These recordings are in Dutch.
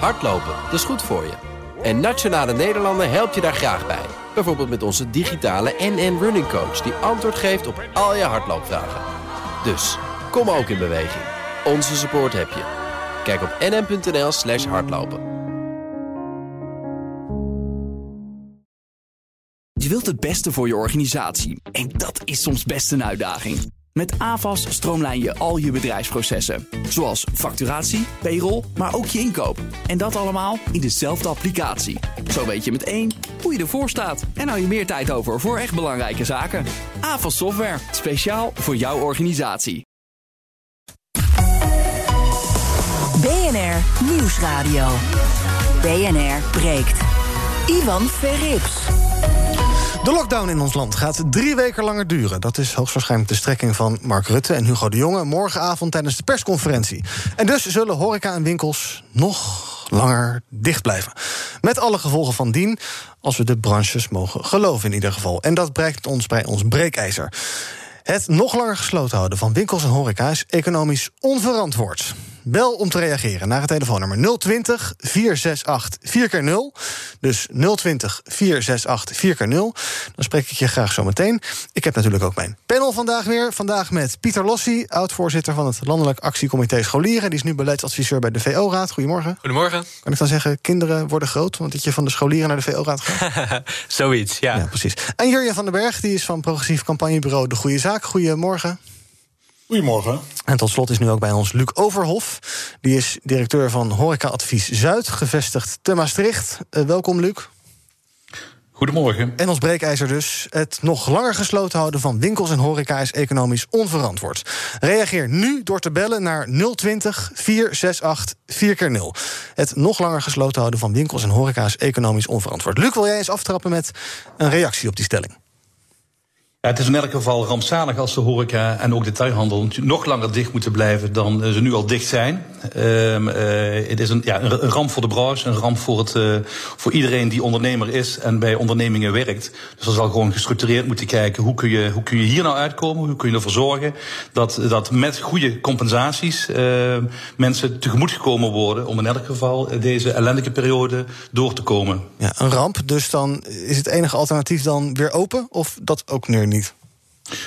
Hardlopen, dat is goed voor je. En Nationale Nederlanden helpt je daar graag bij. Bijvoorbeeld met onze digitale NN Running Coach... die antwoord geeft op al je hardloopvragen. Dus, kom ook in beweging. Onze support heb je. Kijk op nn.nl slash hardlopen. Je wilt het beste voor je organisatie. En dat is soms best een uitdaging. Met AVAS stroomlijn je al je bedrijfsprocessen. Zoals facturatie, payroll, maar ook je inkoop. En dat allemaal in dezelfde applicatie. Zo weet je met één hoe je ervoor staat. En hou je meer tijd over voor echt belangrijke zaken. AVAS Software, speciaal voor jouw organisatie. BNR Nieuwsradio. BNR breekt. Ivan Verrips. De lockdown in ons land gaat drie weken langer duren. Dat is hoogstwaarschijnlijk de strekking van Mark Rutte en Hugo de Jonge... morgenavond tijdens de persconferentie. En dus zullen horeca en winkels nog langer dicht blijven. Met alle gevolgen van dien, als we de branches mogen geloven in ieder geval. En dat brengt ons bij ons breekijzer. Het nog langer gesloten houden van winkels en horeca is economisch onverantwoord. Bel om te reageren naar het telefoonnummer 020 468 4x0. Dus 020 468 4x0. Dan spreek ik je graag zo meteen. Ik heb natuurlijk ook mijn panel vandaag weer. Vandaag met Pieter Lossi, oud-voorzitter van het Landelijk Actiecomité Scholieren. Die is nu beleidsadviseur bij de VO-raad. Goedemorgen. Goedemorgen. Kan ik dan zeggen, kinderen worden groot? Want dat je van de scholieren naar de VO-raad gaat? Zoiets, ja. ja. precies. En Jurjen van den Berg, die is van progressief campagnebureau De Goede Zaak. Goedemorgen. Goedemorgen. En tot slot is nu ook bij ons Luc Overhof. Die is directeur van Horeca Advies Zuid, gevestigd te Maastricht. Uh, welkom, Luc. Goedemorgen. En ons breekijzer dus. Het nog langer gesloten houden van winkels en horeca is economisch onverantwoord. Reageer nu door te bellen naar 020 468 4x0. Het nog langer gesloten houden van winkels en horeca is economisch onverantwoord. Luc, wil jij eens aftrappen met een reactie op die stelling? Het is in elk geval rampzalig als de horeca en ook de tuinhandel nog langer dicht moeten blijven dan ze nu al dicht zijn. Um, uh, het is een, ja, een, ramp voor de branche, een ramp voor, het, uh, voor iedereen die ondernemer is en bij ondernemingen werkt. Dus er zal gewoon gestructureerd moeten kijken hoe kun je, hoe kun je hier nou uitkomen, hoe kun je ervoor zorgen dat, dat met goede compensaties mensen tegemoet gekomen worden om in elk geval deze ellendige periode door te komen. Ja, een ramp, dus dan is het enige alternatief dan weer open of dat ook meer niet?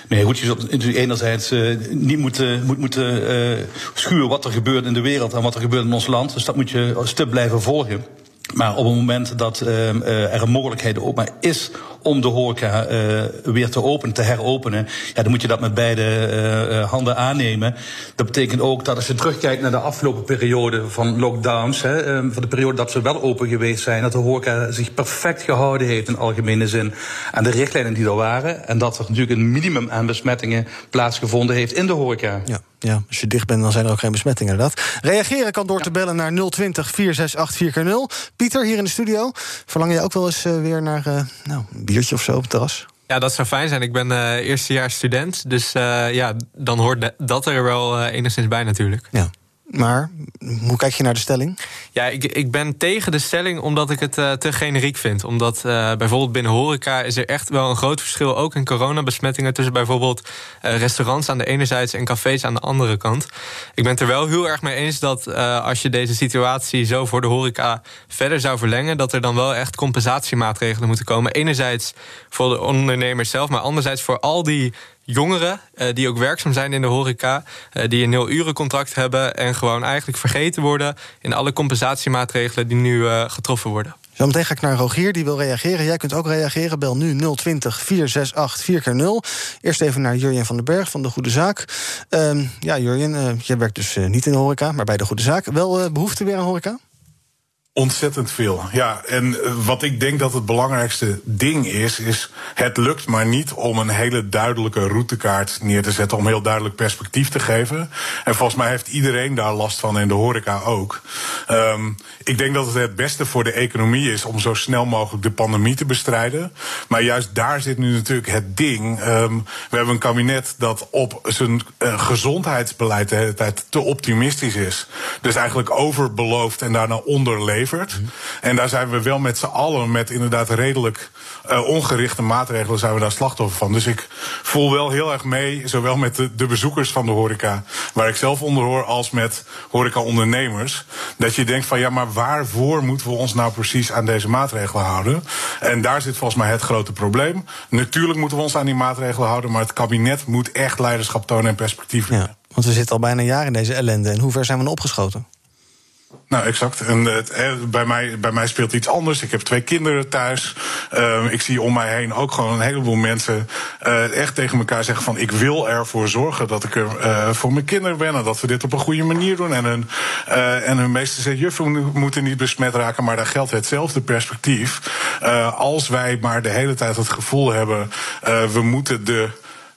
Nee, goed, je zult enerzijds uh, niet moeten, moet, moeten uh, schuwen wat er gebeurt in de wereld en wat er gebeurt in ons land. Dus dat moet je stip blijven volgen. Maar op het moment dat uh, er een mogelijkheid ook maar is om de horeca uh, weer te openen, te heropenen, ja, dan moet je dat met beide uh, handen aannemen. Dat betekent ook dat als je terugkijkt naar de afgelopen periode van lockdowns, hè, uh, van de periode dat ze wel open geweest zijn, dat de horeca zich perfect gehouden heeft in algemene zin aan de richtlijnen die er waren. En dat er natuurlijk een minimum aan besmettingen plaatsgevonden heeft in de horeca. Ja. Ja, als je dicht bent, dan zijn er ook geen besmettingen, inderdaad. Reageren kan door te bellen naar 020 468 4x0. Pieter, hier in de studio. Verlang je ook wel eens uh, weer naar uh, nou, een biertje of zo op het terras? Ja, dat zou fijn zijn. Ik ben uh, eerstejaars student. Dus ja, dan hoort dat er wel enigszins bij natuurlijk. Ja. Maar hoe kijk je naar de stelling? Ja, ik, ik ben tegen de stelling omdat ik het uh, te generiek vind. Omdat uh, bijvoorbeeld binnen horeca is er echt wel een groot verschil... ook in coronabesmettingen tussen bijvoorbeeld uh, restaurants aan de ene zijde... en cafés aan de andere kant. Ik ben het er wel heel erg mee eens dat als je deze situatie... zo voor de horeca verder zou verlengen... dat er dan wel echt compensatiemaatregelen moeten komen. Enerzijds voor de ondernemers zelf, maar anderzijds voor al die jongeren uh, die ook werkzaam zijn in de horeca, uh, die een nul urencontract hebben en gewoon eigenlijk vergeten worden in alle compensatiemaatregelen die nu uh, getroffen worden. Zometeen ga ik naar Rogier, die wil reageren. Jij kunt ook reageren. Bel nu 020 468 4x0. Eerst even naar Jurjen van den Berg van de Goede Zaak. Uh, ja, Jurjen, jij werkt dus niet in de horeca, maar bij de Goede Zaak. Wel behoefte weer aan horeca? Ontzettend veel. Ja, en wat ik denk dat het belangrijkste ding is, is het lukt maar niet om een hele duidelijke routekaart neer te zetten, om heel duidelijk perspectief te geven. En volgens mij heeft iedereen daar last van en de horeca ook. Um, ik denk dat het het beste voor de economie is om zo snel mogelijk de pandemie te bestrijden. Maar juist daar zit nu natuurlijk het ding. Um, we hebben een kabinet dat op zijn uh, gezondheidsbeleid de hele tijd te optimistisch is. Dus eigenlijk overbelooft en daarna onderleeft. En daar zijn we wel met z'n allen met inderdaad redelijk uh, ongerichte maatregelen zijn we daar slachtoffer van. Dus ik voel wel heel erg mee, zowel met de, de bezoekers van de horeca, waar ik zelf onder hoor, als met horeca-ondernemers. Dat je denkt van ja, maar waarvoor moeten we ons nou precies aan deze maatregelen houden? En daar zit volgens mij het grote probleem. Natuurlijk moeten we ons aan die maatregelen houden, maar het kabinet moet echt leiderschap tonen en perspectief ja, Want we zitten al bijna een jaar in deze ellende. En hoe ver zijn we opgeschoten? Nou, exact. En het, bij, mij, bij mij speelt iets anders. Ik heb twee kinderen thuis. Uh, ik zie om mij heen ook gewoon een heleboel mensen uh, echt tegen elkaar zeggen van ik wil ervoor zorgen dat ik er voor mijn kinderen ben en dat we dit op een goede manier doen. En hun, en hun meester zegt, juffen moeten niet besmet raken, maar daar geldt hetzelfde perspectief. als wij maar de hele tijd het gevoel hebben, we moeten de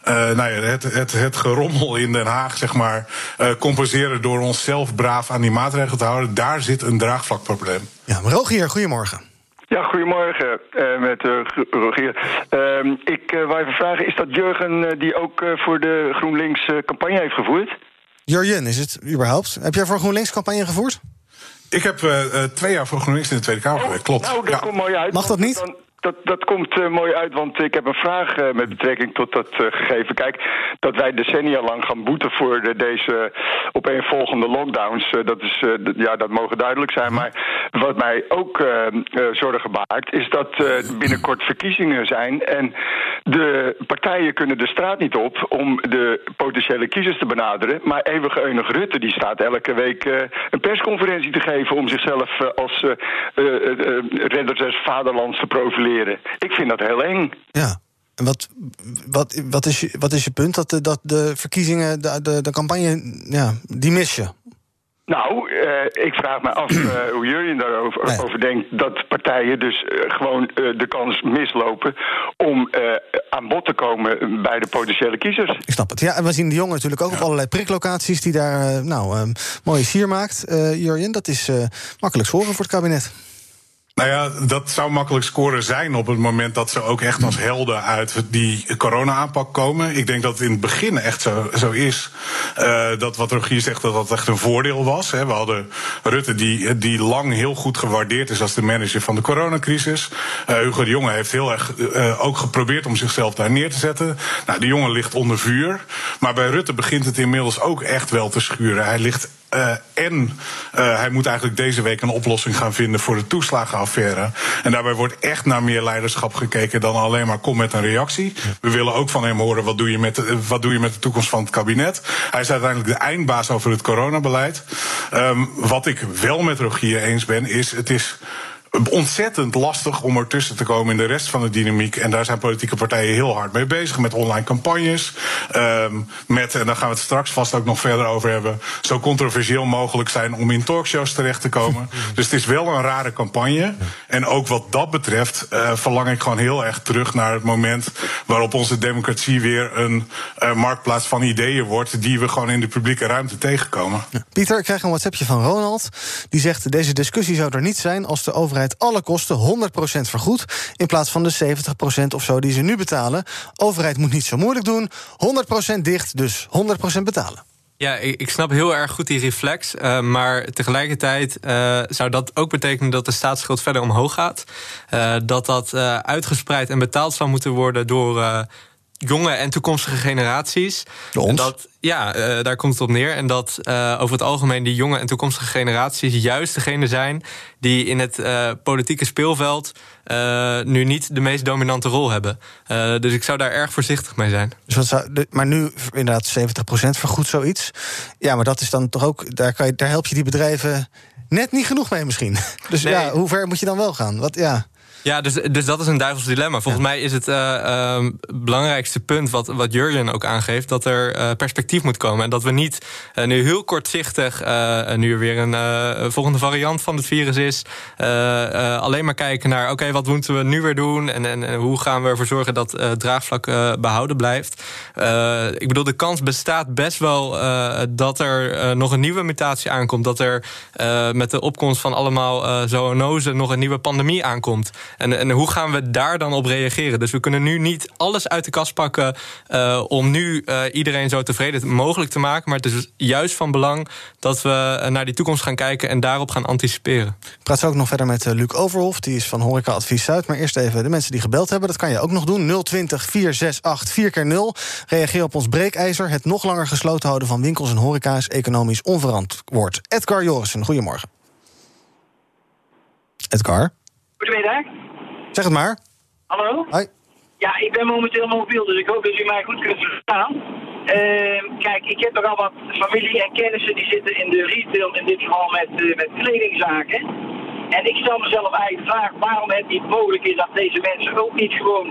uh, nou ja, het, het, het gerommel in Den Haag, zeg maar, uh, compenseren door onszelf braaf aan die maatregelen te houden. Daar zit een draagvlakprobleem. Ja, maar Rogier, goedemorgen. Ja, goedemorgen uh, met uh, Rogier. Uh, ik uh, wou even vragen, is dat Jurgen die ook voor de GroenLinks campagne heeft gevoerd? Jurjen, is het überhaupt? Heb jij voor GroenLinks campagne gevoerd? Ik heb twee jaar voor GroenLinks in de Tweede Kamer gewerkt, klopt. Nou, dat ja. komt mooi uit. Mag dat niet? Dan, dat, dat komt uh, mooi uit, want ik heb een vraag uh, met betrekking tot dat uh, gegeven. Kijk, dat wij decennia lang gaan boeten voor de, deze opeenvolgende lockdowns, dat, is, ja, dat mogen duidelijk zijn. Maar wat mij ook zorgen baart, is dat binnenkort verkiezingen zijn en de partijen kunnen de straat niet op om de potentiële kiezers te benaderen. Maar eeuwige eunig Rutte die staat elke week een persconferentie te geven om zichzelf als redder des vaderlands te profileren. Ik vind dat heel eng. Ja. En wat, wat, wat, is, je, wat is je punt? Dat de, dat de verkiezingen, de, de, de campagne, ja, die mis je? Nou, uh, ik vraag me af uh, hoe jullie daarover nee. over denkt dat partijen dus uh, gewoon de kans mislopen om aan bod te komen bij de potentiële kiezers. Ik snap het. Ja, en we zien de jongen natuurlijk ook ja. op allerlei priklocaties die daar nou mooie sier maakt. Jurjen, dat is makkelijk scoren voor het kabinet. Nou ja, dat zou makkelijk scoren zijn op het moment dat ze ook echt als helden uit die corona-aanpak komen. Ik denk dat het in het begin echt zo, zo is. Uh, dat wat Rogier zegt, dat dat echt een voordeel was. Hè. We hadden Rutte, die, die lang heel goed gewaardeerd is als de manager van de coronacrisis. Uh, Hugo de Jonge heeft heel erg uh, ook geprobeerd om zichzelf daar neer te zetten. Nou, de jongen ligt onder vuur. Maar bij Rutte begint het inmiddels ook echt wel te schuren. Hij ligt uh, en uh, hij moet eigenlijk deze week een oplossing gaan vinden voor de toeslagenaffaire. En daarbij wordt echt naar meer leiderschap gekeken dan alleen maar kom met een reactie. We willen ook van hem horen wat doe je met de, wat doe je met de toekomst van het kabinet. Hij is uiteindelijk de eindbaas over het coronabeleid. Um, wat ik wel met Rogier eens ben, is het is ontzettend lastig om ertussen te komen in de rest van de dynamiek. En daar zijn politieke partijen heel hard mee bezig. Met online campagnes. Um, met, en daar gaan we het straks vast ook nog verder over hebben. Zo controversieel mogelijk zijn om in talkshows terecht te komen. dus het is wel een rare campagne. En ook wat dat betreft uh, verlang ik gewoon heel erg terug naar het moment waarop onze democratie weer een uh, marktplaats van ideeën wordt. die we gewoon in de publieke ruimte tegenkomen. Pieter, ik krijg een WhatsAppje van Ronald. Die zegt: deze discussie zou er niet zijn als de overheid alle kosten 100% vergoed. In plaats van de 70% of zo die ze nu betalen. Overheid moet niet zo moeilijk doen. 100% dicht, dus 100% betalen. Ja, ik, snap heel erg goed die reflex. Uh, maar tegelijkertijd uh, zou dat ook betekenen dat de staatsschuld verder omhoog gaat. Uh, dat dat uitgespreid en betaald zou moeten worden door jonge en toekomstige generaties. En dat, ja, uh, daar komt het op neer. En dat uh, over het algemeen die jonge en toekomstige generaties juist degene zijn die in het uh, politieke speelveld nu niet de meest dominante rol hebben. dus ik zou daar erg voorzichtig mee zijn. Dus wat zou, maar nu inderdaad 70% vergoed zoiets. Ja, maar dat is dan toch ook, daar, kan je, daar help je die bedrijven net niet genoeg mee misschien. Dus nee. ja, hoe ver moet je dan wel gaan? Wat, ja. Ja, dus, dus dat is een duivels dilemma. Volgens ja. mij is het uh, uh, belangrijkste punt wat, wat Jurjen ook aangeeft... dat er uh, perspectief moet komen. En dat we niet nu heel kortzichtig, nu er weer een volgende variant van het virus is... alleen maar kijken naar, oké, okay, wat moeten we nu weer doen... en, en, en hoe gaan we ervoor zorgen dat het draagvlak behouden blijft. ik bedoel, de kans bestaat best wel dat er nog een nieuwe mutatie aankomt... dat er met de opkomst van allemaal zoonozen nog een nieuwe pandemie aankomt... En, en hoe gaan we daar dan op reageren? Dus we kunnen nu niet alles uit de kast pakken uh, om nu uh, iedereen zo tevreden mogelijk te maken. Maar het is juist van belang dat we naar die toekomst gaan kijken en daarop gaan anticiperen. Ik praat ook nog verder met Luc Overhof, die is van Horeca Advies Zuid. Maar eerst even de mensen die gebeld hebben, dat kan je ook nog doen. 020 468 4 keer 0 Reageer op ons breekijzer. Het nog langer gesloten houden van winkels en horeca is economisch onverantwoord. Edgar Jorissen, goedemorgen. Edgar? Goedemiddag. Zeg het maar. Hallo? Hoi. Ja, ik ben momenteel mobiel, dus ik hoop dat u mij goed kunt verstaan. Uh, kijk, ik heb nogal wat familie en kennissen die zitten in de retail, in dit geval met, uh, met kledingzaken. En ik stel mezelf eigenlijk de vraag waarom het niet mogelijk is dat deze mensen ook niet gewoon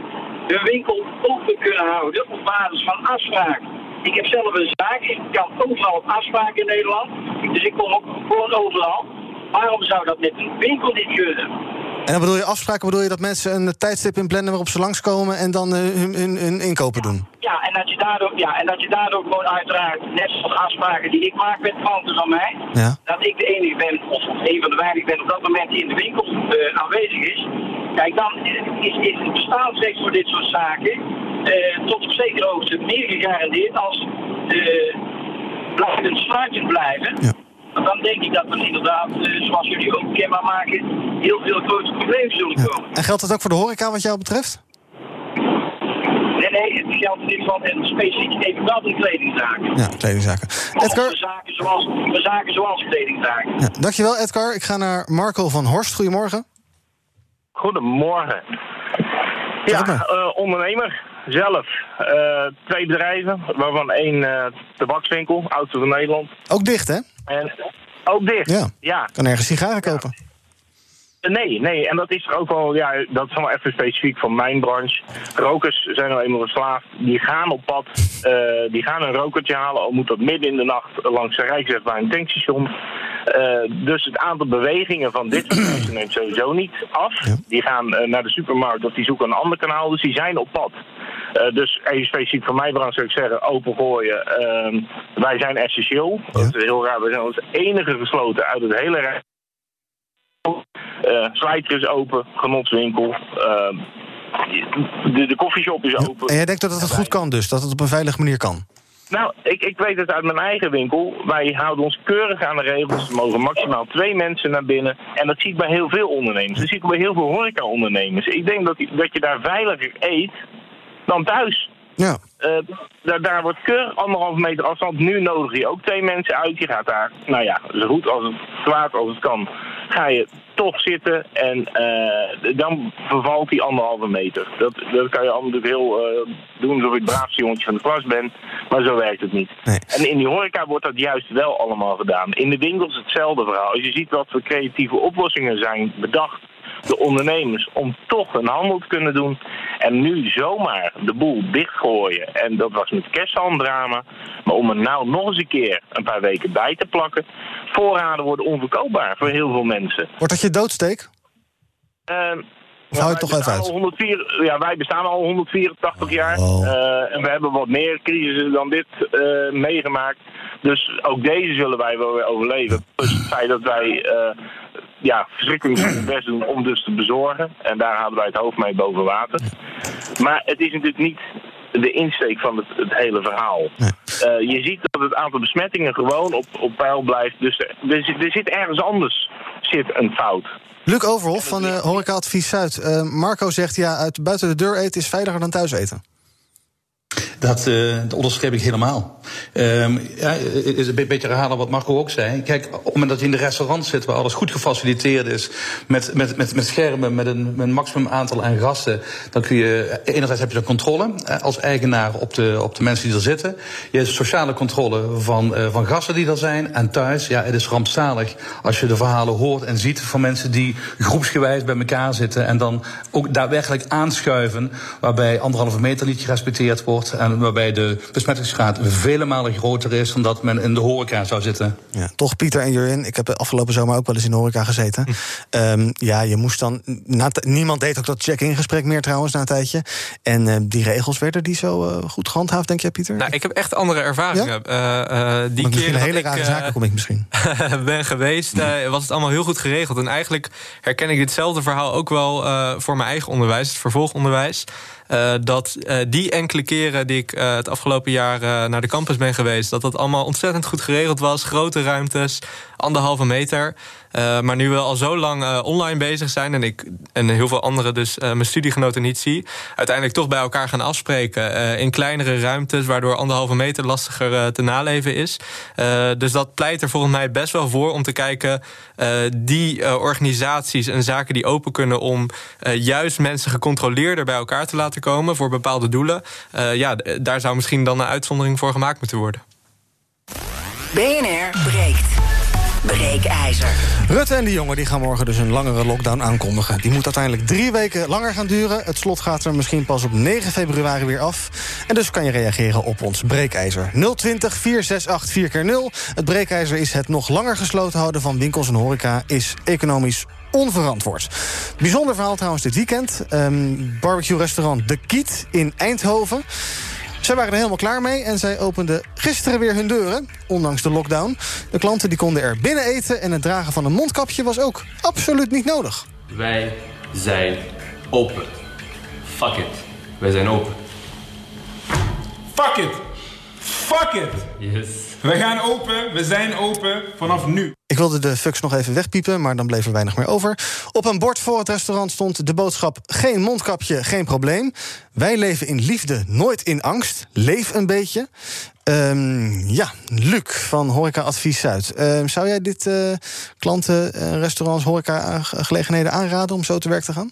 hun winkel open kunnen houden op basis van afspraak. Ik heb zelf een zaak, ik kan overal op afspraken in Nederland, dus ik kom ook gewoon overal. Waarom zou dat met een winkel niet kunnen? En dan bedoel je afspraken, bedoel je dat mensen een tijdstip inplannen waarop ze langskomen en dan uh, hun, hun, hun, inkopen doen? Ja en, dat je daardoor, ja, en dat je daardoor gewoon uiteraard, net zoals afspraken die ik maak met klanten van mij, ja. dat ik de enige ben, of een van de weinigen ben op dat moment die in de winkel uh, aanwezig is. Kijk, dan is, is het bestaansrecht voor dit soort zaken uh, tot op zekere hoogte meer gegarandeerd als de blijvend sluitend blijven. Ja dan denk ik dat we inderdaad, uh, zoals jullie ook kenbaar maken, heel veel grote problemen zullen komen. En geldt dat ook voor de horeca wat jou betreft? Nee, nee, het geldt in dit geval en specifiek even wel in kledingzaken. Ja, kledingzaken. Edgar? Zaken zoals, zaken zoals kledingzaken. Ja, dankjewel Edgar. Ik ga naar Marco van Horst. Goedemorgen. Goedemorgen. Ja, uh, ondernemer zelf. Uh, twee bedrijven, waarvan één uh, tabakswinkel, oudste van Nederland. Ook dicht, hè? En ook dicht, ja. ja. Kan ergens sigaren kopen? Nee, nee, en dat is ook wel, ja, dat is wel even specifiek van mijn branche. Rokers zijn nou eenmaal verslaafd. Die gaan op pad, uh, die gaan een rokertje halen, al moet dat midden in de nacht langs de Rijksweg bij een tankstation. Uh, dus het aantal bewegingen van dit soort mensen neemt sowieso niet af. Ja. Die gaan uh, naar de supermarkt of die zoeken een ander kanaal, dus die zijn op pad. Dus even specifiek voor mijn branche zou ik zeggen, opengooien. Uh, wij zijn essentieel. Ja. Dat is heel raar. We zijn als enige gesloten uit het hele Uh, Slijter is open, genotswinkel. Uh, de, de koffieshop is open. En jij denkt dat het goed kan dus? Dat het op een veilige manier kan? Nou, ik, ik weet het uit mijn eigen winkel. Wij houden ons keurig aan de regels. Er mogen maximaal twee mensen naar binnen. En dat zie ik bij heel veel ondernemers. Dat zie ik bij heel veel horeca-ondernemers. Ik denk dat, dat je daar veiliger eet dan thuis. Ja. Uh, daar, daar wordt keurig anderhalve meter afstand. Nu nodig je ook twee mensen uit. Je gaat daar, nou ja, zo goed als het kwaad als het kan, ga je toch zitten. En uh, dan vervalt die anderhalve meter. Dat, dat kan je allemaal natuurlijk heel uh, doen alsof je het braafste jongetje van de klas bent. Maar zo werkt het niet. Nee. En in die horeca wordt dat juist wel allemaal gedaan. In de winkels hetzelfde verhaal. Als je ziet wat voor creatieve oplossingen zijn bedacht de ondernemers om toch een handel te kunnen doen. En nu zomaar de boel dichtgooien. En dat was met kersthanddrama. Maar om er nou nog eens een keer een paar weken bij te plakken. Voorraden worden onverkoopbaar voor heel veel mensen. Wordt dat je doodsteek? Uh, het toch even uit? 104, ja, wij bestaan al 184 jaar. Oh. Uh, en we hebben wat meer crisissen dan dit uh, meegemaakt. Dus ook deze zullen wij wel weer overleven. Plus het feit dat wij uh, ja, verschrikkelijk ons best doen om dus te bezorgen. En daar houden wij het hoofd mee boven water. Maar het is natuurlijk niet de insteek van het, het hele verhaal. Nee. Uh, je ziet dat het aantal besmettingen gewoon op, op peil blijft. Dus er, er, er zit ergens anders zit een fout. Luc Overhof van Horeca Advies Zuid. Uh, Marco zegt ja, uit buiten de deur eten is veiliger dan thuis eten. Dat, uh, dat ik helemaal. Um, ja, het is een beetje herhalen wat Marco ook zei. Kijk, op het moment dat je in de restaurant zit waar alles goed gefaciliteerd is, met, met, met, met schermen, met een, met een maximum aantal aan gasten, dan kun je, enerzijds heb je de controle als eigenaar op de, op de mensen die er zitten. Je hebt sociale controle van, van gasten die er zijn. En thuis, ja, het is rampzalig als je de verhalen hoort en ziet van mensen die groepsgewijs bij elkaar zitten en dan ook daadwerkelijk aanschuiven, waarbij anderhalve meter niet gerespecteerd wordt. En En waarbij de besmettingsgraad vele malen groter is dan dat men in de horeca zou zitten. Ja, toch, Pieter en Jurjen. Ik heb de afgelopen zomer ook wel eens in de horeca gezeten. Ehm, ja, je moest dan. Na, niemand deed ook dat check-in gesprek meer trouwens na een tijdje. En eh, die regels werden die zo eh, goed gehandhaafd, denk jij, Pieter? Nou, ik heb echt andere ervaringen. Ja? Uh, die Want keer een hele rare zaken kom ik misschien. ben geweest, was het allemaal heel goed geregeld. En eigenlijk herken ik ditzelfde verhaal ook wel voor mijn eigen onderwijs, het vervolgonderwijs. Uh, dat uh, die enkele keren die ik uh, het afgelopen jaar naar de campus ben geweest, dat dat allemaal ontzettend goed geregeld was. Grote ruimtes, anderhalve meter. Maar nu we al zo lang online bezig zijn en ik en heel veel anderen dus mijn studiegenoten niet zie, uiteindelijk toch bij elkaar gaan afspreken in kleinere ruimtes, waardoor anderhalve meter lastiger te naleven is. dus dat pleit er volgens mij best wel voor om te kijken die organisaties en zaken die open kunnen om juist mensen gecontroleerder bij elkaar te laten komen voor bepaalde doelen. Ja, daar zou misschien dan een uitzondering voor gemaakt moeten worden. BNR breekt. Breekijzer. Rutte en de jongen die gaan morgen dus een langere lockdown aankondigen. Die moet uiteindelijk drie weken langer gaan duren. Het slot gaat er misschien pas op 9 februari weer af. En dus kan je reageren op ons breekijzer. 020 468 4x0. Het breekijzer is het nog langer gesloten houden van winkels en horeca... is economisch onverantwoord. Bijzonder verhaal trouwens dit weekend. Um, Barbecue-restaurant De Kiet in Eindhoven. Zij waren er helemaal klaar mee en zij openden gisteren weer hun deuren, ondanks de lockdown. De klanten die konden er binnen eten en het dragen van een mondkapje was ook absoluut niet nodig. Wij zijn open. Fuck it. Wij zijn open. Fuck it. Fuck it. Yes. We gaan open, we zijn open vanaf nu. Ik wilde de fucks nog even wegpiepen, maar dan bleef er weinig meer over. Op een bord voor het restaurant stond de boodschap... geen mondkapje, geen probleem. Wij leven in liefde, nooit in angst. Leef een beetje. Um, ja, Luc van Horeca Advies Zuid. Um, zou jij dit uh, klanten, restaurants, horeca-gelegenheden aanraden... om zo te werk te gaan?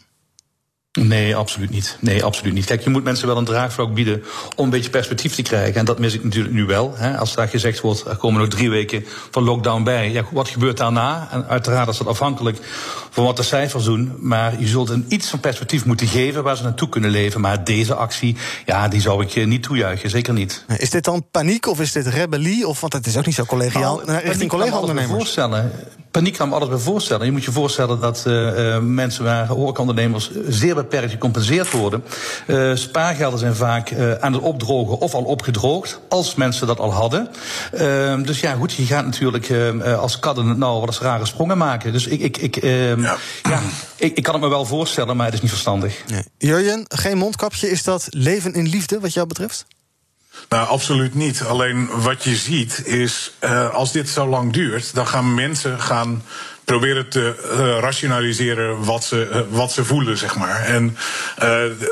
Nee, absoluut niet. Nee, absoluut niet. Kijk, je moet mensen wel een draagvlak bieden om een beetje perspectief te krijgen. En dat mis ik natuurlijk nu wel. Hè. Als daar gezegd wordt, er komen nog drie weken van lockdown bij. Ja, wat gebeurt daarna? En uiteraard is dat afhankelijk van wat de cijfers doen. Maar je zult een iets van perspectief moeten geven waar ze naartoe kunnen leven. Maar deze actie, ja, die zou ik niet toejuichen. Zeker niet. Is dit dan paniek of is dit rebellie? Of, want het is ook niet zo collegiaal nou, richting collega-ondernemers. Paniek kan me alles bij voorstellen. Je moet je voorstellen dat uh, uh, mensen waar horecaondernemers zeer beperkt gecompenseerd worden. Uh, spaargelden zijn vaak uh, aan het opdrogen of al opgedroogd, als mensen dat al hadden. Uh, dus ja, goed, je gaat natuurlijk uh, als kadden het nou wat eens rare sprongen maken. Dus ik, ik, ik, ja. ja. ik, ik kan het me wel voorstellen, maar het is niet verstandig. Nee. Jurjen, geen mondkapje, is dat leven in liefde wat jou betreft? Nou, absoluut niet. Alleen wat je ziet is, uh, als dit zo lang duurt, dan gaan mensen gaan proberen te uh, rationaliseren wat ze, uh, wat ze voelen, zeg maar. En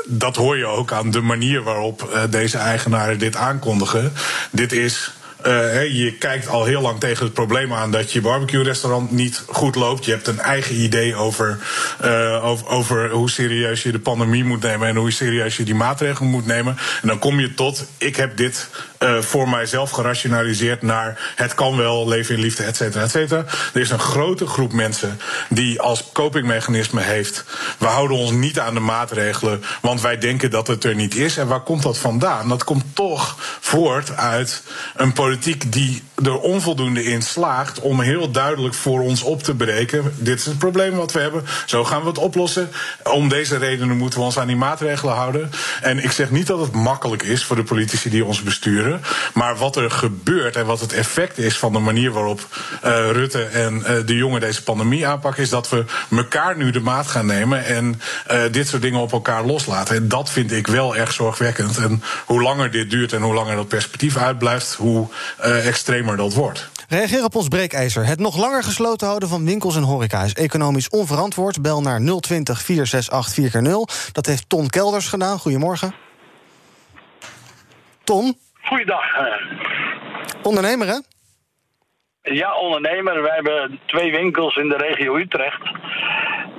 dat hoor je ook aan de manier waarop deze eigenaren dit aankondigen. Dit is uh, je kijkt al heel lang tegen het probleem aan dat je barbecue-restaurant niet goed loopt. Je hebt een eigen idee over, uh, over, over, hoe serieus je de pandemie moet nemen en hoe serieus je die maatregelen moet nemen. En dan kom je tot: ik heb dit uh, voor mijzelf gerationaliseerd naar het kan wel, leven in liefde, et cetera, et cetera. Er is een grote groep mensen die als copingmechanisme heeft: we houden ons niet aan de maatregelen, want wij denken dat het er niet is. En waar komt dat vandaan? Dat komt toch voort uit een politiek die er onvoldoende in slaagt om heel duidelijk voor ons op te breken: dit is het probleem wat we hebben, zo gaan we het oplossen. Om deze redenen moeten we ons aan die maatregelen houden. En ik zeg niet dat het makkelijk is voor de politici die ons besturen. Maar wat er gebeurt en wat het effect is van de manier waarop uh, Rutte en uh, de jongen deze pandemie aanpakken, is dat we elkaar nu de maat gaan nemen en uh, dit soort dingen op elkaar loslaten. En dat vind ik wel erg zorgwekkend. En hoe langer dit duurt en hoe langer dat perspectief uitblijft, hoe extremer dat wordt. Reageer op ons breekijzer. Het nog langer gesloten houden van winkels en horeca is economisch onverantwoord. Bel naar 020 468 4x0. Dat heeft Ton Kelders gedaan. Goedemorgen. Ton? Goeiedag. Ondernemer, hè? Ja, ondernemer. Wij hebben twee winkels in de regio Utrecht.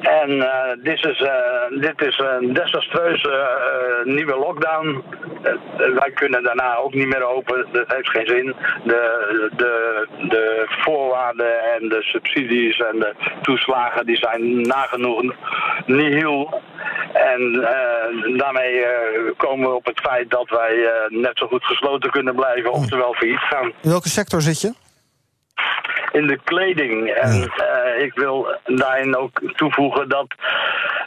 En uh, dit is, uh, dit is een desastreuze uh, nieuwe lockdown. wij kunnen daarna ook niet meer open. Dat heeft geen zin. De, de, de voorwaarden en de subsidies en de toeslagen die zijn nagenoeg niet heel. En eh, daarmee eh, komen we op het feit dat wij eh, net zo goed gesloten kunnen blijven, oftewel failliet gaan. In welke sector zit je? In de kleding. En eh, ik wil daarin ook toevoegen dat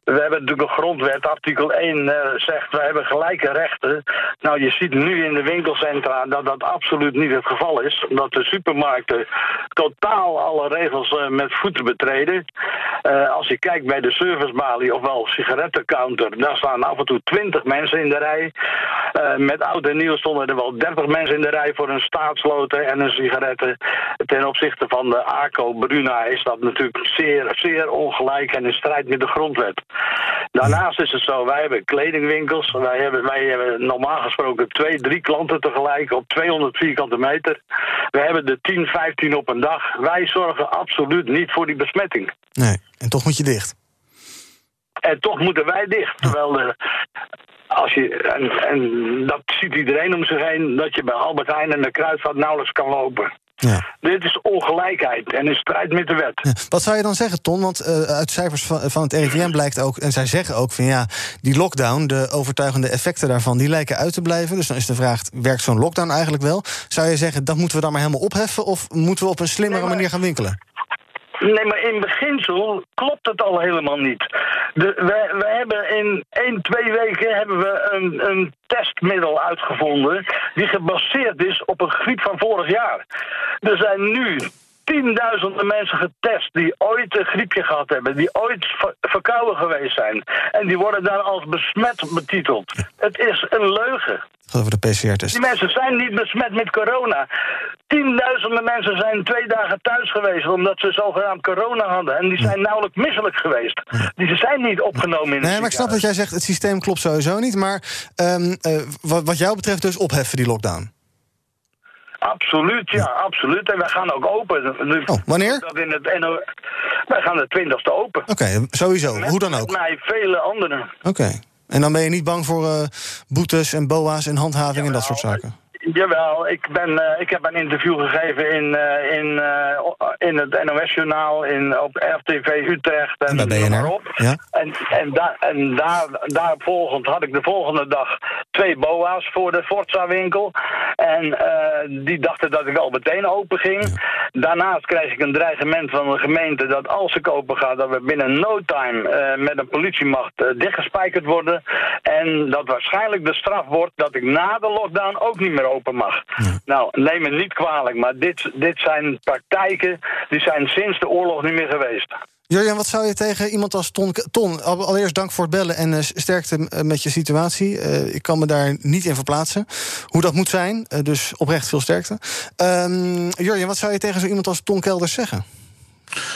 we hebben natuurlijk een grondwet, artikel 1 eh, zegt we hebben gelijke rechten. Nou, je ziet nu in de winkelcentra dat dat absoluut niet het geval is. Dat de supermarkten totaal alle regels eh, met voeten betreden. Als je kijkt bij de servicebalie, ofwel sigarettencounter, daar staan af en toe 20 mensen in de rij. Met oud en nieuw stonden er wel 30 mensen in de rij voor een staatsloten en een sigaretten. Ten opzichte van de ACO Bruna is dat natuurlijk zeer, zeer ongelijk en in strijd met de grondwet. Daarnaast is het zo, wij hebben kledingwinkels. Wij hebben, wij hebben normaal gesproken twee, drie klanten tegelijk op 200 vierkante meter. We hebben er 10, 15 op een dag. Wij zorgen absoluut niet voor die besmetting. Nee, en toch moet je dicht. En toch moeten wij dicht. Terwijl de, als je, en, en dat ziet iedereen om zich heen, dat je bij Albert Heijn en de Kruidvat nauwelijks kan lopen. Ja. Dit is ongelijkheid en in strijd met de wet. Wat zou je dan zeggen, Ton? Want uh, uit cijfers van, van het RIVM blijkt ook, en zij zeggen ook van ja, die lockdown, de overtuigende effecten daarvan, die lijken uit te blijven. Dus dan is de vraag: werkt zo'n lockdown eigenlijk wel? Zou je zeggen dat moeten we dan maar helemaal opheffen, of moeten we op een slimmere Nee, maar- manier gaan winkelen? Nee, maar in beginsel klopt het al helemaal niet. De, we, we hebben in 1, 2 weken hebben we een, een testmiddel uitgevonden die gebaseerd is op een griep van vorig jaar. Er zijn nu tienduizenden mensen getest die ooit een griepje gehad hebben, die ooit ver- verkouden geweest zijn. En die worden dan als besmet betiteld. Het is een leugen. Over de PCR-test. Die mensen zijn niet besmet met corona. Tienduizenden mensen zijn twee dagen thuis geweest omdat ze zogenaamd corona hadden. En die zijn nauwelijks misselijk geweest. Die zijn niet opgenomen in het Nee, maar ik snap dat jij zegt het systeem klopt sowieso niet. Maar ehm, eh, wat, wat jou betreft dus opheffen die lockdown. Absoluut, ja, absoluut. En wij gaan ook open. Dus Oh, wanneer? Dat in het NO... Wij gaan de 20ste open. Oké, sowieso. Hoe dan ook. Met mij vele anderen. Oké. En dan ben je niet bang voor eh, boetes en boa's en handhaving en dat soort zaken? Jawel, ik, ben, eh, ik heb een interview gegeven in, eh, in, eh, in het NOS-journaal, in, op RTV Utrecht. En, En BNR? op. Ja? En, en, daar en daar, daar volgend had ik de volgende dag twee boa's voor de Forza-winkel. En die dachten dat ik al meteen open ging. Daarnaast kreeg ik een dreigement van de gemeente dat als ik open ga, dat we binnen no time met een politiemacht dichtgespijkerd worden. En dat waarschijnlijk de straf wordt dat ik na de lockdown ook niet meer open mag. Nou, neem me niet kwalijk, maar dit, dit zijn praktijken die zijn sinds de oorlog niet meer geweest. Jurjan, wat zou je tegen iemand als Ton... Ton, al- allereerst dank voor het bellen en eh, sterkte eh, met je situatie. Eh, ik kan me daar niet in verplaatsen hoe dat moet zijn. Eh, dus oprecht veel sterkte. Ehm Jurjan, wat zou je tegen zo iemand als Ton Kelders zeggen?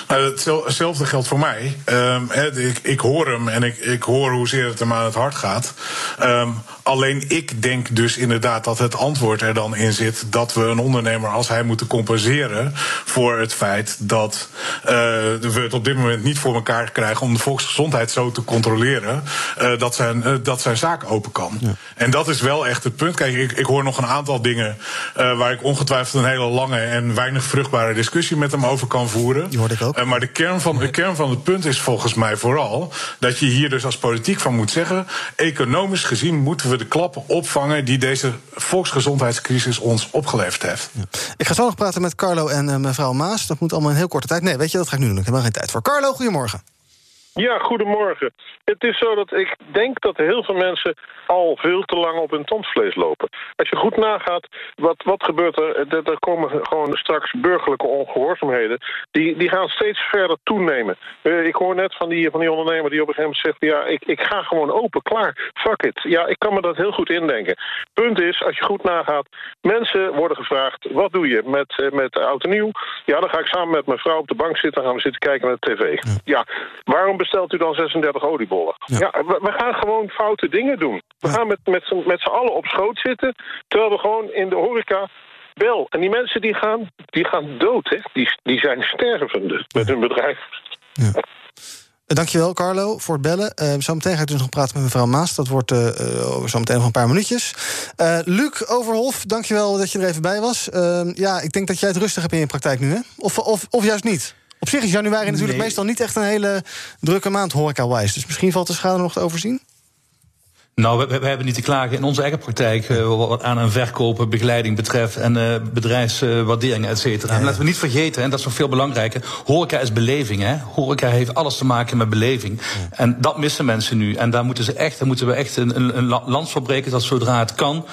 Nou, hetzel- hetzelfde geldt voor mij. Ehm, hè, ik, ik hoor hem en ik, ik hoor hoezeer het hem aan het hart gaat. Ehm, alleen ik denk dus inderdaad dat het antwoord er dan in zit dat we een ondernemer als hij moeten compenseren voor het feit dat eh, we het op dit moment niet voor elkaar krijgen om de volksgezondheid zo te controleren eh, dat, zijn, eh, dat zijn zaak open kan. En dat is wel echt het punt. Kijk, ik, ik hoor nog een aantal dingen waar ik ongetwijfeld een hele lange en weinig vruchtbare discussie met hem over kan voeren. Die hoorde ik ook. Maar de kern, van, de kern van het punt is volgens mij vooral dat je hier dus als politiek van moet zeggen: economisch gezien moeten we de klappen opvangen die deze volksgezondheidscrisis ons opgeleverd heeft. Ik ga zo nog praten met Carlo en eh, mevrouw Maas. Dat moet allemaal in heel korte tijd. Nee, weet je, dat ga ik nu doen. Ik heb er geen tijd voor. Carlo, goedemorgen. Ja, goedemorgen. Het is zo dat ik denk dat heel veel mensen al veel te lang op hun tandvlees lopen. Als je goed nagaat, wat, wat gebeurt er? Er, er komen gewoon straks burgerlijke ongehoorzaamheden. Die, die gaan steeds verder toenemen. Eh, ik hoor net van die, van die ondernemer die op een gegeven moment zegt... ja, ik, ik ga gewoon open, klaar, fuck it. Ja, ik kan me dat heel goed indenken. Punt is, als je goed nagaat, mensen worden gevraagd... wat doe je met, eh, met oud en nieuw? Ja, dan ga ik samen met mijn vrouw op de bank zitten... gaan we zitten kijken naar de tv. Ja, waarom bestelt u dan 36 oliebollen? Ja, we, we gaan gewoon foute dingen doen. We gaan met, met, z'n- met z'n allen op schoot zitten... terwijl we gewoon in de horeca wel. En die mensen die gaan, die gaan dood, hè? Die, die zijn stervende met hun bedrijf. Eh, Dankjewel, Carlo, voor het bellen. Eh, zometeen ga ik dus nog praten met mevrouw Maas. Dat wordt eh, over zometeen nog een paar minuutjes. Luc Overhof, dankjewel dat je er even bij was. Ja, ik denk dat jij het rustig hebt in je praktijk nu, hè? Of, of, of juist niet? Op zich is januari natuurlijk Nee. meestal niet echt een hele drukke maand horeca-wise. Dus misschien valt de schade nog te overzien? Nou, we, we, hebben niet te klagen in onze eigen praktijk uh, wat aan- en verkopen, begeleiding betreft en uh, bedrijfswaarderingen, et cetera. En laten we niet vergeten, en dat is nog veel belangrijker, horeca is beleving. Hè? Horeca heeft alles te maken met beleving. En dat missen mensen nu. En daar moeten, ze echt, daar moeten we echt een, een, een la- lans voor breken dat zodra het kan,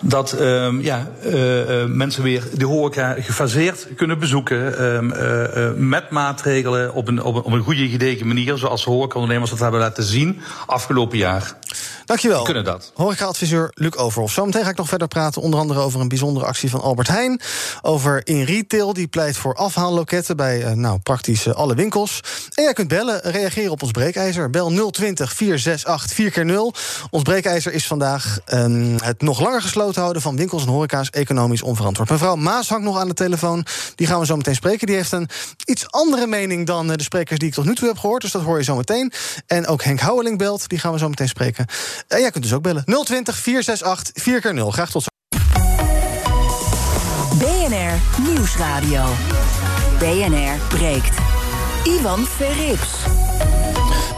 dat ehm, ja, eh, eh, mensen weer de horeca gefaseerd kunnen bezoeken. eh, eh, met maatregelen op een, op, een, op een goede gedegen manier, zoals de horecaondernemers dat hebben laten zien afgelopen jaar. Dankjewel. Die kunnen dat. Horeca-adviseur Luc Overhof. Zometeen ga ik nog verder praten, onder andere over een bijzondere actie van Albert Heijn. Over In Retail, die pleit voor afhaalloketten bij eh, nou, praktisch eh, alle winkels. En jij kunt bellen, reageren op ons breekijzer. Bel 020 468 4 keer 0 Ons breekijzer is vandaag ehm, het nog langer gesloten houden van winkels en horeca's economisch onverantwoord. Mevrouw Maas hangt nog aan de telefoon. Die gaan we zo meteen spreken. Die heeft een iets andere mening dan eh, de sprekers die ik tot nu toe heb gehoord. Dus dat hoor je zo meteen. En ook Henk Houweling belt. Die gaan we zo meteen spreken. En jij kunt dus ook bellen. 020 468 4 keer 0 Graag tot zo. BNR Nieuwsradio. BNR breekt. Ivan Verrips.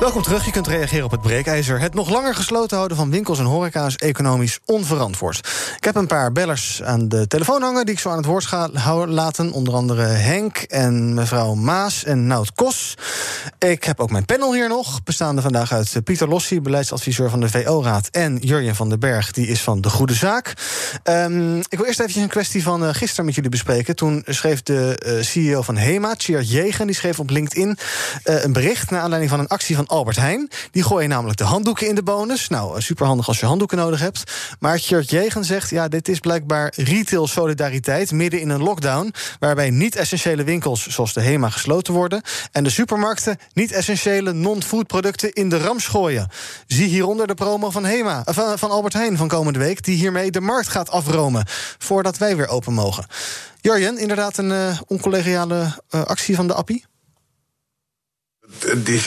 Welkom terug. Je kunt reageren op het breekijzer. Het nog langer gesloten houden van winkels en horeca is economisch onverantwoord. Ik heb een paar bellers aan de telefoon hangen die ik zo aan het woord ga laten. Onder andere Henk en mevrouw Maas en Nout Kos. Ik heb ook mijn panel hier nog, bestaande vandaag uit eh, Pieter Lossi, beleidsadviseur van de VO-raad, en Jurjen van den Berg, die is van de Goede Zaak. Ehm, ik wil eerst even een kwestie van eh, gisteren met jullie bespreken. Toen schreef de eh, CEO van HEMA, Tjeerd Jegen, die schreef op LinkedIn een bericht naar aanleiding van een actie van Albert Heijn. Die gooien namelijk de handdoeken in de bonus. Nou, eh, superhandig als je handdoeken nodig hebt. Maar Tjeerd Jegen zegt, ja, dit is blijkbaar retail solidariteit midden in een lockdown, waarbij niet-essentiële winkels zoals de HEMA gesloten worden en de supermarkten niet-essentiële non-food producten in de rams gooien. Zie hieronder de promo van HEMA, eh, van, van Albert Heijn van komende week, die hiermee de markt gaat afromen voordat wij weer open mogen. Jurjen, inderdaad een eh, oncollegiale actie van de appie?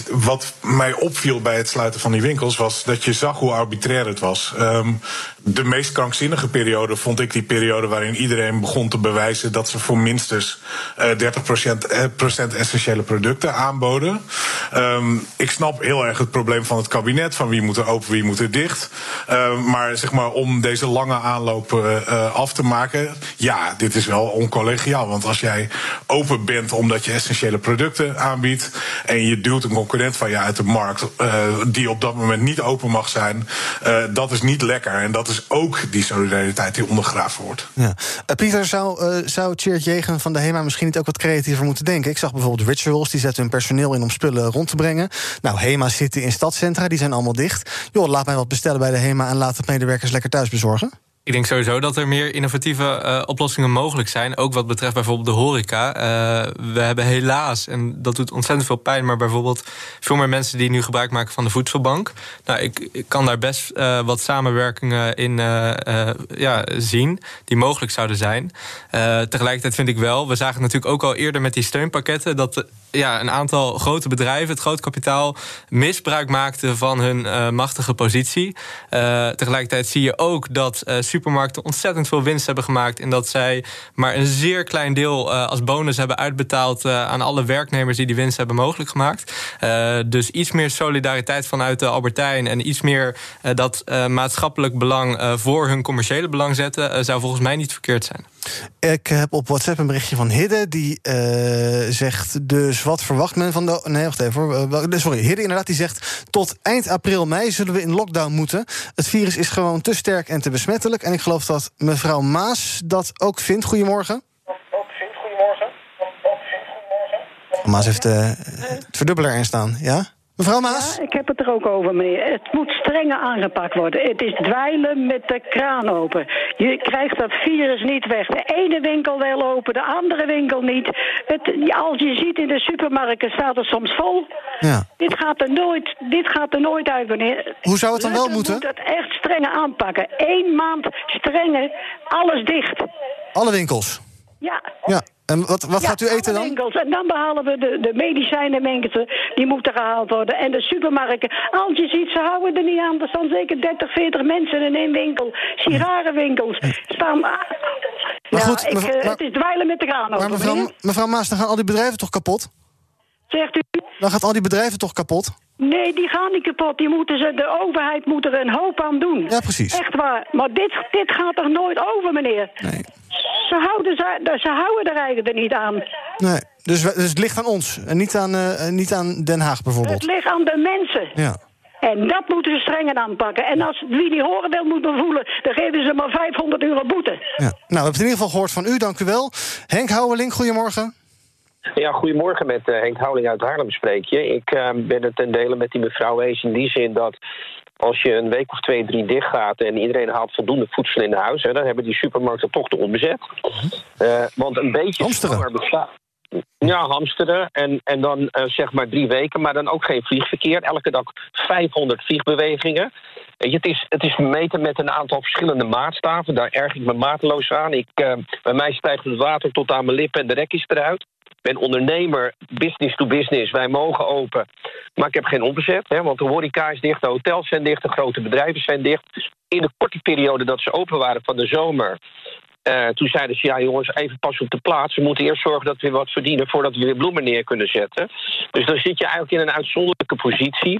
Wat mij opviel bij het sluiten van die winkels was dat je zag hoe arbitrair het was. Ehm, de meest krankzinnige periode vond ik die periode waarin iedereen begon te bewijzen dat ze voor minstens eh 30% eh, procent essentiële producten aanboden. Ehm, ik snap heel erg het probleem van het kabinet: van wie moet er open, wie moet er dicht. Ehm, maar zeg maar om deze lange aanloop eh, af te maken, ja, dit is wel oncollegiaal. Want als jij open bent omdat je essentiële producten aanbiedt en je duwt een concurrent van je uit de markt die op dat moment niet open mag zijn, dat is niet lekker. En dat is ook die solidariteit die ondergraven wordt. Ja. Eh, Pieter, zou, eh zou Jegen van de HEMA misschien niet ook wat creatiever moeten denken? Ik zag bijvoorbeeld Rituals, die zetten hun personeel in om spullen rond te brengen. Nou, HEMA zitten in stadcentra, die zijn allemaal dicht. Joh, laat mij wat bestellen bij de HEMA en laat het medewerkers lekker thuis bezorgen. Ik denk sowieso dat er meer innovatieve eh, oplossingen mogelijk zijn. Ook wat betreft bijvoorbeeld de horeca. Eh, we hebben helaas, en dat doet ontzettend veel pijn... maar bijvoorbeeld veel meer mensen die nu gebruik maken van de voedselbank. Nou, ik, ik kan daar best eh, wat samenwerkingen in ja, zien... die mogelijk zouden zijn. Tegelijkertijd vind ik wel, we zagen natuurlijk ook al eerder met die steunpakketten... dat ja, een aantal grote bedrijven, het groot kapitaal... misbruik maakten van hun machtige positie. Tegelijkertijd zie je ook dat supermarkten ontzettend veel winst hebben gemaakt... en dat zij maar een zeer klein deel eh, als bonus hebben uitbetaald... eh, aan alle werknemers die die winst hebben mogelijk gemaakt. Eh, dus iets meer solidariteit vanuit de Albertijn... en iets meer dat maatschappelijk belang voor hun commerciële belang zetten... zou volgens mij niet verkeerd zijn. Ik heb op WhatsApp een berichtje van Hidde. Die zegt dus wat verwacht men van de... Nee, wacht even hoor. Sorry, Hidde inderdaad. Die zegt tot eind april, mei zullen we in lockdown moeten. Het virus is gewoon te sterk en te besmettelijk. En ik geloof dat mevrouw Maas dat ook vindt. Goedemorgen. Maas heeft eh, het verdubbeler erin staan. Ja? Mevrouw Maas? Ja, ik heb het er ook over, meneer. Het moet strenger aangepakt worden. Het is dweilen met de kraan open. Je krijgt dat virus niet weg. De ene winkel wel open, de andere winkel niet. Het, als je ziet in de supermarkten staat het soms vol. Ja. Dit gaat er nooit, dit gaat er nooit uit, meneer. Hoe zou het dan wel moeten? moet het echt strenger aanpakken. Eén maand strenger, alles dicht. Alle winkels. Ja. Ja. En wat, wat Ja, gaat u eten dan? Winkels. En dan behalen we de, de medicijnenwinkels, die moeten gehaald worden. En de supermarkten. Als je ziet, ze houden er niet aan. Er staan zeker 30, 40 mensen in één winkel. Sigarenwinkels. Staan... Maar ja, goed, ik, eh, maar- het is dweilen met de kraan Maar mevrouw, meneer. mevrouw Maas, dan gaan al die bedrijven toch kapot? Zegt u? Dan gaat al die bedrijven toch kapot? Nee, die gaan niet kapot. Die moeten ze, de overheid moet er een hoop aan doen. Ja, precies. Echt waar. Maar dit, dit gaat toch nooit over, meneer? Nee. Ze houden, ze, ze houden er eigenlijk niet aan. Nee. Dus, dus het ligt aan ons en niet aan, eh, eh, niet aan Den Haag bijvoorbeeld. Het ligt aan de mensen. Ja. En dat moeten ze strenger aanpakken. En als wie die horen wil moet bevoelen, dan geven ze maar 500 euro boete. ja. Nou, we hebben het in ieder geval gehoord van u, dank u wel. Henk Houweling, goedemorgen. Ja, goedemorgen met eh, Henk Houweling uit Haarlem spreek je. Ik eh, ben het ten dele met die mevrouw eens in die zin dat als je een week of twee, drie dicht gaat en iedereen haalt voldoende voedsel in huis, hè, dan hebben die supermarkten toch de onbezet. Eh, want een beetje bestaat. Ja, hamsteren. En, en dan eh, zeg maar drie weken, maar dan ook geen vliegverkeer. Elke dag 500 vliegbewegingen. Weet je, het, is, het is meten met een aantal verschillende maatstaven. Daar erg ik me mateloos aan. Ik, eh, bij mij stijgt het water tot aan mijn lippen en de rek is eruit. Ben ondernemer, business to business. Wij mogen open, maar ik heb geen omzet. Hè, want de horeca is dicht, de hotels zijn dicht, de grote bedrijven zijn dicht. In de korte periode dat ze open waren van de zomer... eh, toen zeiden ze, ja jongens, even pas op de plaats. We moeten eerst zorgen dat we wat verdienen... voordat we weer bloemen neer kunnen zetten. Dus dan zit je eigenlijk in een uitzonderlijke positie.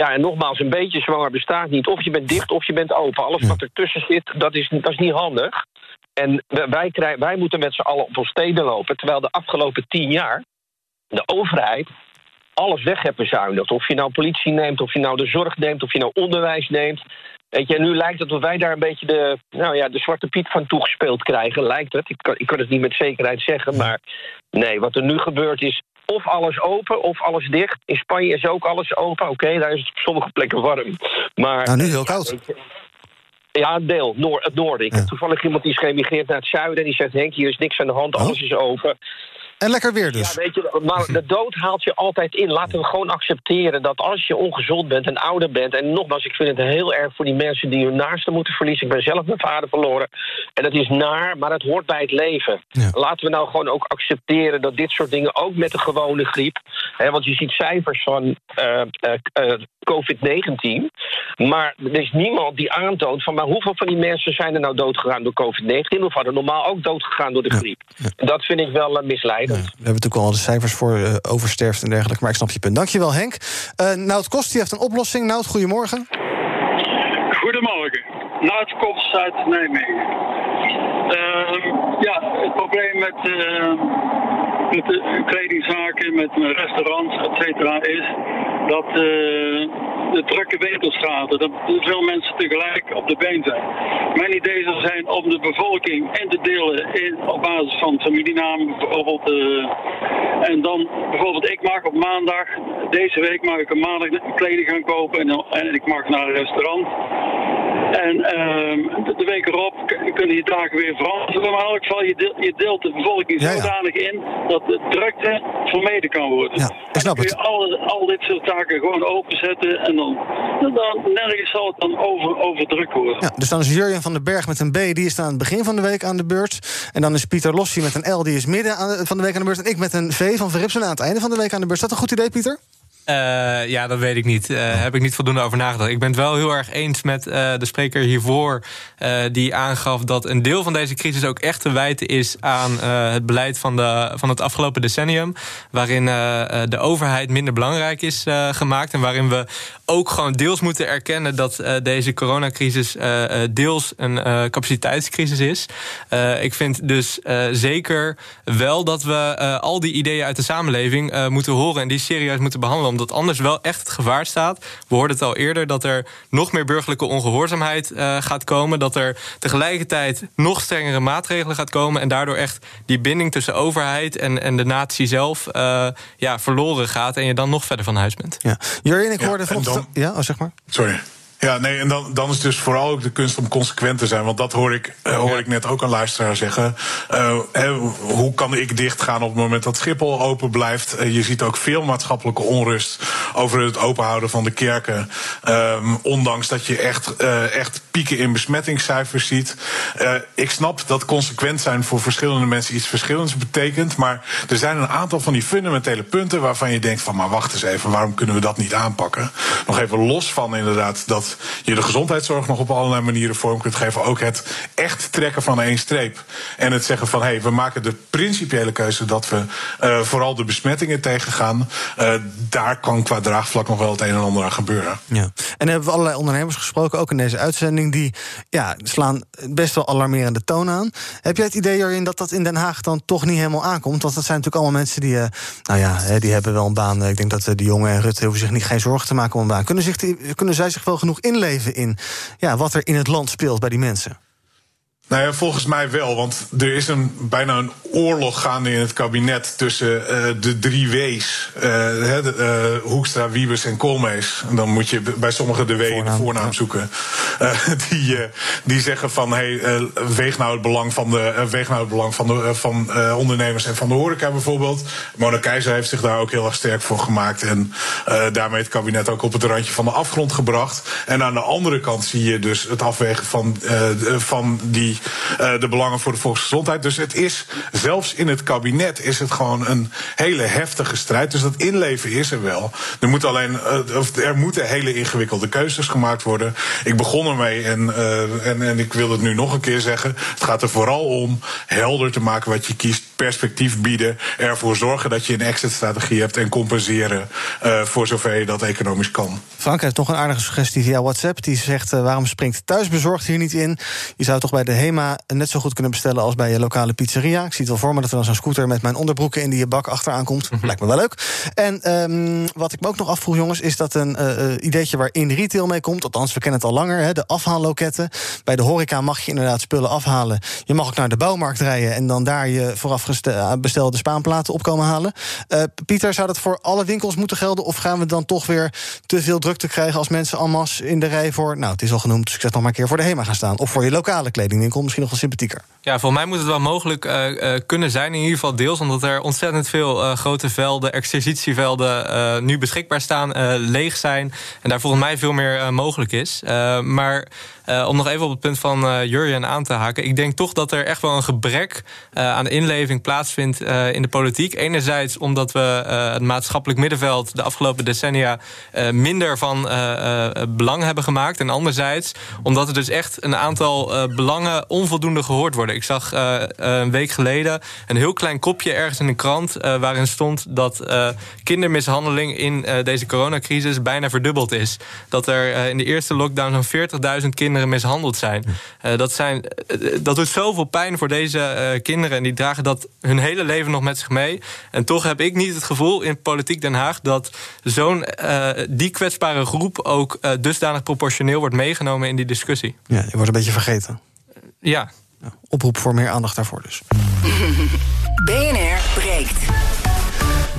Ja, en nogmaals, een beetje zwanger bestaat niet. Of je bent dicht of je bent open. Alles wat ertussen zit, dat is, dat is niet handig. En wij, krijgen, wij moeten met z'n allen op ons steden lopen. Terwijl de afgelopen tien jaar de overheid alles weg heeft bezuinigd. Of je nou politie neemt, of je nou de zorg neemt, of je nou onderwijs neemt. Weet je, en nu lijkt het dat wij daar een beetje de, nou ja, de zwarte piet van toegespeeld krijgen. Lijkt het. Ik kan, ik kan het niet met zekerheid zeggen. Maar nee, wat er nu gebeurt is of alles open of alles dicht. In Spanje is ook alles open. Oké, daar is het op sommige plekken warm. Maar, Nou, nu heel koud. ja, een deel, noor, het noorden. Ik heb toevallig iemand die is geëmigreerd naar het zuiden... en die zegt, Henk, hier is niks aan de hand, alles is open. En lekker weer dus. Ja, weet je, maar de dood haalt je altijd in. Laten we gewoon accepteren dat als je ongezond bent en ouder bent... en nogmaals, ik vind het heel erg voor die mensen die hun naasten moeten verliezen. Ik ben zelf mijn vader verloren. En dat is naar, maar het hoort bij het leven. Laten we nou gewoon ook accepteren dat dit soort dingen... ook met de gewone griep... Hè, want je ziet cijfers van eh, eh, eh, COVID-19... maar er is niemand die aantoont van... maar hoeveel van die mensen zijn er nou doodgegaan door COVID-19... of hadden normaal ook doodgegaan door de griep. Dat vind ik wel We hebben natuurlijk al de cijfers voor eh, oversterfte en dergelijke, maar ik snap je punt. Dankjewel, Henk. Uh, Nout Kost die heeft een oplossing. Nout, goedemorgen. Goedemorgen. Nout Kops uit Nijmegen. Ehm, ja, het probleem met, eh, met de kledingzaken, met restaurants, et cetera, is dat eh, de drukke winkelstraten, dat veel mensen tegelijk op de been zijn. Mijn idee zou zijn om de bevolking in te delen in, op basis van familienamen bijvoorbeeld. eh, en dan bijvoorbeeld, ik mag op maandag, deze week mag ik op maandag kleding gaan kopen en, dan- en ik mag naar een restaurant. En ehm, de, week erop kunnen die dagen weer veranderen. Maar in elk geval, je deelt, je deelt de bevolking zodanig in dat de drukte vermeden kan worden. Ja, ik snap kun je al, al dit soort zaken gewoon openzetten en dan, dan nergens zal het dan over, overdrukt worden. Ja, dus dan is Jurjen van den Berg met een B, die is aan het begin van de week aan de beurt. En dan is Pieter Lossi met een L, die is midden aan de- van de week aan de beurt. En ik met een V van Verripsen aan het einde van de week aan de beurt. Is dat een goed idee, Pieter? Eh, ja, dat weet ik niet. Eh heb ik niet voldoende over nagedacht. Ik ben het wel heel erg eens met eh, de spreker hiervoor... die aangaf dat een deel van deze crisis ook echt te wijten is... aan het beleid van, de, van het afgelopen decennium... waarin de overheid minder belangrijk is gemaakt... en waarin we ook gewoon deels moeten erkennen... dat deze coronacrisis deels een capaciteitscrisis is. Ik vind dus zeker wel dat we al die ideeën uit de samenleving moeten horen... en die serieus moeten behandelen omdat anders wel echt het gevaar staat. We hoorden het al eerder dat er nog meer burgerlijke ongehoorzaamheid uh, gaat komen. Dat er tegelijkertijd nog strengere maatregelen gaat komen. En daardoor echt die binding tussen overheid en, en de natie zelf uh, ja, verloren gaat. En je dan nog verder van huis bent. Ja. Jurjen, ik hoorde vanochtend... dan- Ja, oh, zeg maar. Sorry. Ja, nee, en dan, dan is dus vooral ook de kunst om consequent te zijn. Want dat hoor ik, eh, hoor ik net ook een luisteraar zeggen. Eh, hè, hoe kan ik dichtgaan op het moment dat Schiphol open blijft? Eh, je ziet ook veel maatschappelijke onrust over het openhouden van de kerken. Ehm, ondanks dat je echt, echt pieken in besmettingscijfers ziet. Ik snap dat consequent zijn voor verschillende mensen iets verschillends betekent. Maar er zijn een aantal van die fundamentele punten waarvan je denkt van maar wacht eens even, waarom kunnen we dat niet aanpakken? Nog even los van inderdaad dat je de gezondheidszorg nog op allerlei manieren vorm kunt geven. Ook het echt trekken van één streep. En het zeggen van hé, hey, we maken de principiële keuze dat we eh, vooral de besmettingen tegengaan. Eh, daar kan qua draagvlak nog wel het een en ander aan gebeuren. Ja. En hebben we allerlei ondernemers gesproken, ook in deze uitzending, die ja, slaan best wel alarmerende toon aan. Heb jij het idee, Jorien, dat dat in Den Haag dan toch niet helemaal aankomt? Want dat zijn natuurlijk allemaal mensen die, eh, nou ja, die hebben wel een baan. Ik denk dat de jongen en Rutte hoeven zich niet geen zorgen te maken om een baan. Kunnen, zich kunnen zij zich wel genoeg inleven in ja, wat er in het land speelt bij die mensen? Nou ja, volgens mij wel, want er is een, bijna een oorlog gaande in het kabinet tussen eh, de drie W's. eh, de, eh, Hoekstra, Wiebes en Koolmees. En dan moet je bij sommigen de W in de voornaam zoeken. Die, die zeggen van, hey, weeg nou het belang van de, weeg nou het belang van, de, van ondernemers en van de horeca bijvoorbeeld. Mona Keizer heeft zich daar ook heel erg sterk voor gemaakt. En daarmee het kabinet ook op het randje van de afgrond gebracht. En aan de andere kant zie je dus het afwegen van, van die, eh, de belangen voor de volksgezondheid. Dus het is, zelfs in het kabinet is het gewoon een hele heftige strijd. Dus dat inleven is er wel. Er, moet alleen, eh, er moeten hele ingewikkelde keuzes gemaakt worden. Ik begon ermee en, eh, en, en ik wil het nu nog een keer zeggen. Het gaat er vooral om helder te maken wat je kiest, perspectief bieden, ervoor zorgen dat je een exit-strategie hebt en compenseren eh, voor zover je dat economisch kan. Frank heeft nog een aardige suggestie via WhatsApp. Die zegt: eh, waarom springt thuisbezorgd hier niet in? Je zou toch bij de HEMA net zo goed kunnen bestellen als bij je lokale pizzeria. Ik zie het wel voor me dat er dan zo'n scooter met mijn onderbroeken in die je bak achteraan komt. Lijkt me wel leuk. En ehm, wat ik me ook nog afvroeg, jongens, is dat een eh, ideetje waarin retail mee komt. Althans, we kennen het al langer. Hè, de afhaalloketten. Bij de horeca mag je inderdaad spullen afhalen. Je mag ook naar de bouwmarkt rijden en dan daar je vooraf geste- eh, spaanplaten op komen halen. Eh, Pieter, zou dat voor alle winkels moeten gelden? Of gaan we dan toch weer te veel drukte krijgen als mensen en masse in de rij voor, nou, het is al genoemd, dus ik zeg nog maar een keer voor de HEMA gaan staan. Of voor je lokale kledingwinkel, misschien nog wel sympathieker. Ja, volgens mij moet het wel mogelijk eh, kunnen zijn. In ieder geval deels, omdat er ontzettend veel grote velden, exercitievelden nu beschikbaar staan, leeg zijn. En daar volgens mij veel meer mogelijk is. Maar om nog even op het punt van Jurjen aan te haken. Ik denk toch dat er echt wel een gebrek aan inleving plaatsvindt eh, in de politiek. Enerzijds omdat we eh, het maatschappelijk middenveld de afgelopen decennia eh, minder van belang hebben gemaakt. En anderzijds omdat er dus echt een aantal belangen onvoldoende gehoord worden. Ik zag een week geleden een heel klein kopje ergens in de krant waarin stond dat kindermishandeling in deze coronacrisis bijna verdubbeld is. Dat er in de eerste lockdown zo'n 40.000 kinderen mishandeld zijn. Dat, zijn dat doet zoveel pijn voor deze kinderen en die dragen dat hun hele leven nog met zich mee. En toch heb ik niet het gevoel in politiek Den Haag dat zo'n eh, die kwetsbare groep ook eh, dusdanig proportioneel wordt meegenomen in die discussie. Ja, je wordt een beetje vergeten. Ja. Oproep voor meer aandacht daarvoor dus. BNR breekt.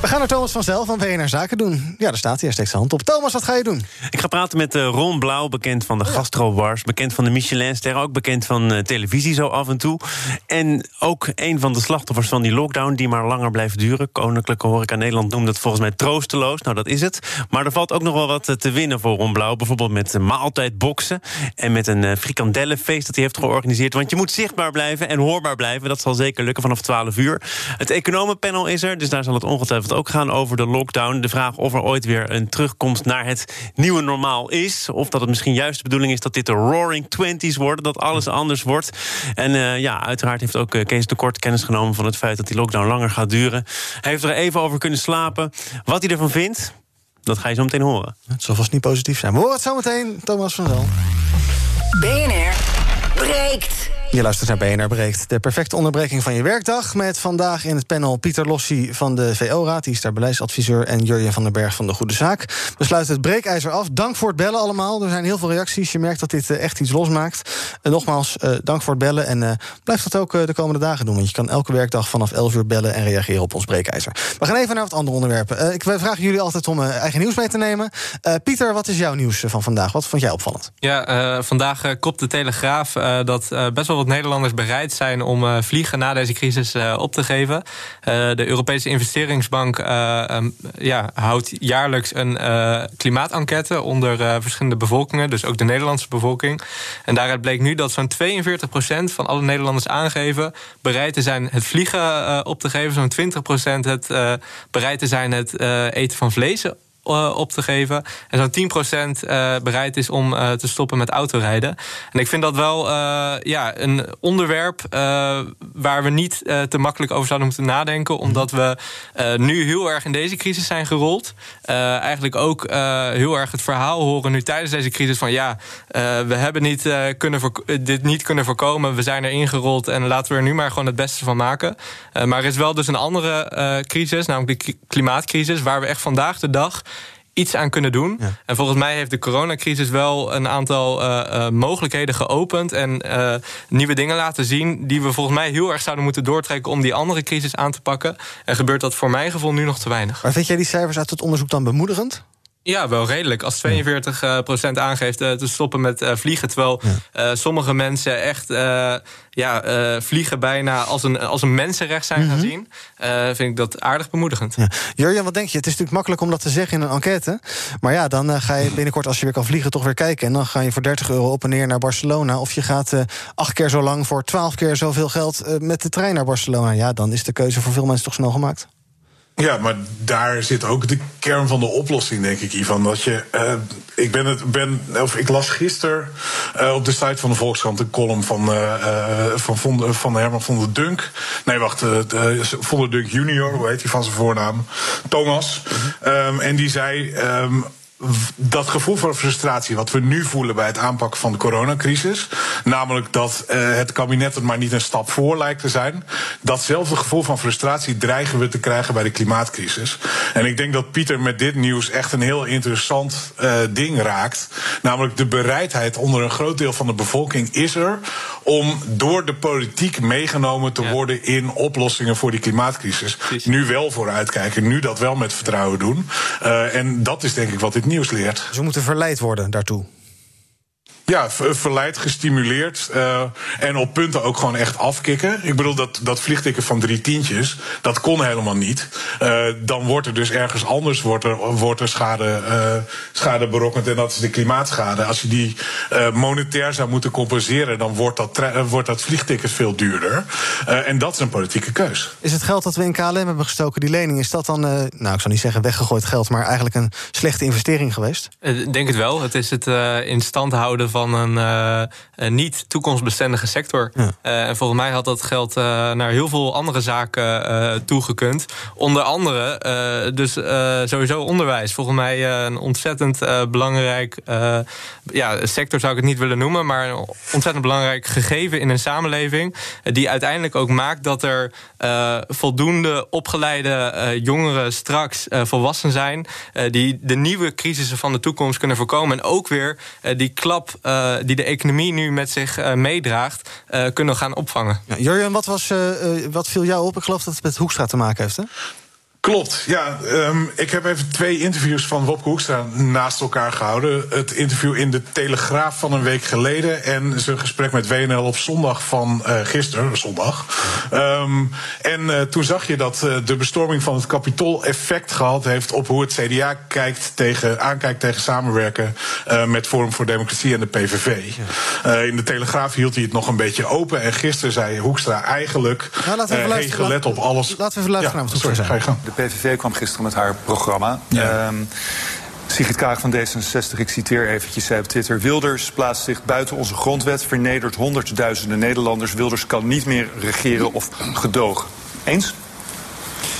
We gaan naar Thomas van Zel van BNR Zaken doen. Ja, daar staat hij, hij steekt zijn hand op. Thomas, wat ga je doen? Ik ga praten met eh, Ron Blauw, bekend van de gastrobars, bekend van de Michelinster, ook bekend van eh, televisie zo af en toe. En ook een van de slachtoffers van die lockdown die maar langer blijft duren. Koninklijke Horeca Nederland noemt dat volgens mij troosteloos. Nou, dat is het. Maar er valt ook nog wel wat eh, te winnen voor Ron Blauw. Bijvoorbeeld met maaltijdboksen en met een frikandellenfeest dat hij heeft georganiseerd. Want je moet zichtbaar blijven en hoorbaar blijven. Dat zal zeker lukken vanaf 12 uur. Het economenpanel is er, dus daar zal het ongetwijfeld ook gaan over de lockdown. De vraag of er ooit weer een terugkomst naar het nieuwe normaal is. Of dat het misschien juist de bedoeling is dat dit de roaring twenties worden. Dat alles anders wordt. En eh, ja, uiteraard heeft ook eh, Kees de Kort kennis genomen van het feit dat die lockdown langer gaat duren. Hij heeft er even over kunnen slapen. Wat hij ervan vindt, dat ga je zo meteen horen. Het zal vast niet positief zijn. We horen het zo meteen, Thomas van Zel. BNR breekt. Je luistert naar BNR Breekt. De perfecte onderbreking van je werkdag. Met vandaag in het panel Pieter Lossi van de VO-raad. Die is daar beleidsadviseur. En Jurjen van den Berg van de Goede Zaak. We sluiten het breekijzer af. Dank voor het bellen allemaal. Er zijn heel veel reacties. Je merkt dat dit eh, echt iets losmaakt. En nogmaals, eh, dank voor het bellen. En eh, blijf dat ook eh, de komende dagen doen. Want je kan elke werkdag vanaf 11 uur bellen en reageren op ons breekijzer. We gaan even naar wat andere onderwerpen. Eh, ik vraag jullie altijd om eh, eigen nieuws mee te nemen. Eh, Pieter, wat is jouw nieuws eh, van vandaag? Wat vond jij opvallend? Ja, eh, vandaag eh, kopt de Telegraaf eh, dat eh, best wel wat Nederlanders bereid zijn om eh, vliegen na deze crisis eh, op te geven. Eh, de Europese investeringsbank eh, ehm, ja, houdt jaarlijks een klimaatenquête onder verschillende bevolkingen, dus ook de Nederlandse bevolking. En daaruit bleek nu dat zo'n 42% van alle Nederlanders aangeven bereid te zijn het vliegen op te geven, zo'n 20% het bereid te zijn het eten van vlees op te geven. En zo'n 10% uh, bereid is om uh, te stoppen met autorijden. En ik vind dat wel ja, een onderwerp waar we niet te makkelijk over zouden moeten nadenken. Omdat we nu heel erg in deze crisis zijn gerold. eigenlijk ook heel erg het verhaal horen nu tijdens deze crisis van ja, we hebben niet, kunnen dit niet kunnen voorkomen. We zijn er ingerold en laten we er nu maar gewoon het beste van maken. maar er is wel dus een andere crisis, namelijk de klimaatcrisis, waar we echt vandaag de dag iets aan kunnen doen. En volgens mij heeft de coronacrisis wel een aantal uh, uh, mogelijkheden geopend en uh, nieuwe dingen laten zien die we volgens mij heel erg zouden moeten doortrekken om die andere crisis aan te pakken. En gebeurt dat voor mijn gevoel nu nog te weinig. Maar vind jij die cijfers uit het onderzoek dan bemoedigend? Ja, wel redelijk. Als 42 uh, procent aangeeft uh, te stoppen met uh, vliegen... terwijl ja. sommige mensen echt ja, vliegen bijna als een, als een mensenrecht zijn mm -hmm. gaan zien... vind ik dat aardig bemoedigend. Ja. Jurjen, wat denk je? Het is natuurlijk makkelijk om dat te zeggen in een enquête. Maar ja, dan ga je binnenkort, als je weer kan vliegen, toch weer kijken. En dan ga je voor 30 euro op en neer naar Barcelona. Of je gaat acht keer zo lang voor 12 keer zoveel geld met de trein naar Barcelona. Ja, dan is de keuze voor veel mensen toch snel gemaakt. Ja, maar daar zit ook de kern van de oplossing, denk ik, Ivan. Dat je, uh, ik, ben het, ben, of ik las gisteren uh, op de site van de Volkskrant een column van, uh, van, von, van Herman van der Dunk. Nee, wacht, von der Dunk junior, hoe heet hij van zijn voornaam? Thomas. Um, en die zei. Um, dat gevoel van frustratie wat we nu voelen bij het aanpakken van de coronacrisis, namelijk dat uh, het kabinet het maar niet een stap voor lijkt te zijn, datzelfde gevoel van frustratie dreigen we te krijgen bij de klimaatcrisis. En ik denk dat Pieter met dit nieuws echt een heel interessant uh, ding raakt, namelijk de bereidheid onder een groot deel van de bevolking is er om door de politiek meegenomen te ja. worden in oplossingen voor die klimaatcrisis. Precies. Nu wel vooruitkijken, nu dat wel met vertrouwen doen. Uh, en dat is denk ik wat dit nieuws. Ze moeten verleid worden daartoe. Ja, verleid, gestimuleerd. Uh, en op punten ook gewoon echt afkicken. Ik bedoel, dat, dat vliegticket van drie tientjes, dat kon helemaal niet. Uh, dan wordt er dus ergens anders wordt er, wordt er schade, uh, schade berokkend. En dat is de klimaatschade. Als je die monetair zou moeten compenseren, dan wordt dat, wordt dat vliegticket veel duurder. en dat is een politieke keus. Is het geld dat we in KLM hebben gestoken, die lening, is dat dan, nou ik zou niet zeggen weggegooid geld, maar eigenlijk een slechte investering geweest? Ik denk het wel. Het is het in stand houden van van een, uh, een niet toekomstbestendige sector. Ja. Uh, en volgens mij had dat geld uh, naar heel veel andere zaken toegekund. Onder andere dus sowieso onderwijs. Volgens mij een ontzettend belangrijk ja, sector zou ik het niet willen noemen, maar een ontzettend belangrijk gegeven in een samenleving. die uiteindelijk ook maakt dat er voldoende opgeleide jongeren straks volwassen zijn. die de nieuwe crisissen van de toekomst kunnen voorkomen. En ook weer die klap uh, die de economie nu met zich uh, meedraagt, uh, kunnen gaan opvangen. Ja, wat, wat viel jou op? Ik geloof dat het met Hoekstra te maken heeft, hè? Klopt, ja. Um, ik heb even twee interviews van Wopke Hoekstra naast elkaar gehouden. Het interview in de Telegraaf van een week geleden... en zijn gesprek met WNL op zondag van uh, gisteren, zondag. Um, en uh, toen zag je dat uh, de bestorming van het Capitool effect gehad heeft... op hoe het CDA kijkt tegen, aankijkt tegen samenwerken... met Forum voor Democratie en de PVV. In de Telegraaf hield hij het nog een beetje open... en gisteren zei Hoekstra eigenlijk... Nou, laten we even hey, gelet op alles... Laten we even luisteren ja, sorry, ga je gang. PVV kwam gisteren met haar programma. Ja. Um, Sigrid Kaag van D66, ik citeer eventjes, zei op Twitter... Wilders plaatst zich buiten onze grondwet, vernedert honderdduizenden Nederlanders. Wilders kan niet meer regeren of gedogen. Eens?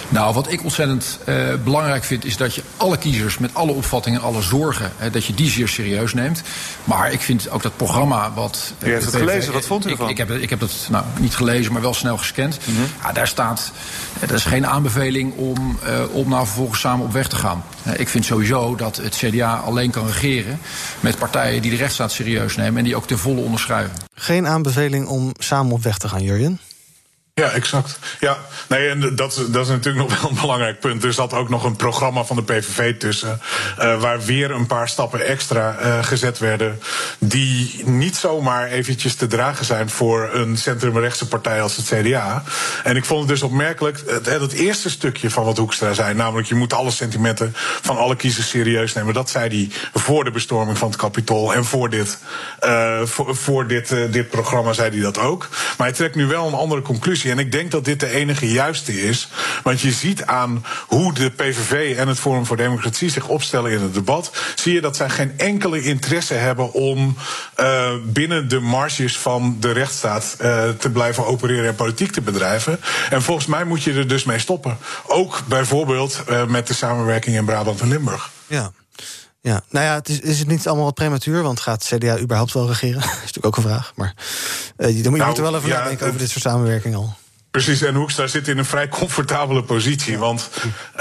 Nou, wat ik ontzettend uh, belangrijk vind, is dat je alle kiezers met alle opvattingen, alle zorgen, hè, dat je die zeer serieus neemt. Maar ik vind ook dat programma wat. U heeft het PV, gelezen, wat vond u ervan? Ik, ik, heb, ik heb het nou, niet gelezen, maar wel snel gescand. Mm -hmm. ja, daar staat. Er is geen aanbeveling om, uh, om nou vervolgens samen op weg te gaan. Uh, ik vind sowieso dat het CDA alleen kan regeren met partijen die de rechtsstaat serieus nemen en die ook ten volle onderschrijven. Geen aanbeveling om samen op weg te gaan, Jurjen? Ja, exact. Ja, nee, en dat, dat is natuurlijk nog wel een belangrijk punt. Er zat ook nog een programma van de PVV tussen. Uh, waar weer een paar stappen extra uh, gezet werden. Die niet zomaar eventjes te dragen zijn voor een centrumrechtse partij als het CDA. En ik vond het dus opmerkelijk. Het, het eerste stukje van wat Hoekstra zei. Namelijk, je moet alle sentimenten van alle kiezers serieus nemen. Dat zei hij voor de bestorming van het kapitool. En voor dit, voor, voor dit, dit programma zei hij dat ook. Maar hij trekt nu wel een andere conclusie En ik denk dat dit de enige juiste is. Want je ziet aan hoe de PVV en het Forum voor Democratie zich opstellen in het debat. zie je dat zij geen enkele interesse hebben om uh, binnen de marges van de rechtsstaat uh, te blijven opereren en politiek te bedrijven. En volgens mij moet je er dus mee stoppen. Ook bijvoorbeeld uh, met de samenwerking in Brabant en Limburg. Ja. Ja, nou ja, het is, is het niet allemaal wat prematuur? Want gaat CDA überhaupt wel regeren? dat is natuurlijk ook een vraag. Maar uh, je, je nou, moet er wel even ja, nadenken over dit soort samenwerking al. Precies, en Hoekstra zit in een vrij comfortabele positie. Want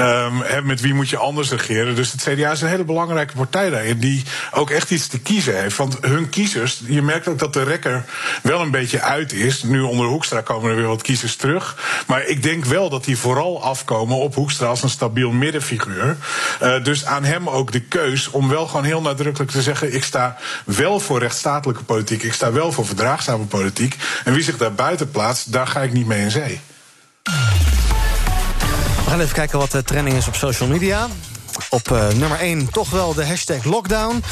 um, met wie moet je anders regeren? Dus het CDA is een hele belangrijke partij daarin... die ook echt iets te kiezen heeft. Want hun kiezers, je merkt ook dat de rekker wel een beetje uit is. Nu onder Hoekstra komen er weer wat kiezers terug. Maar ik denk wel dat die vooral afkomen op Hoekstra als een stabiel middenfiguur. Uh, dus aan hem ook de keus om wel gewoon heel nadrukkelijk te zeggen... ik sta wel voor rechtsstatelijke politiek, ik sta wel voor verdraagzame politiek. En wie zich daar buiten plaatst, daar ga ik niet mee in zee. We gaan even kijken wat de trending is op social media. Op uh, nummer 1 toch wel de hashtag lockdown.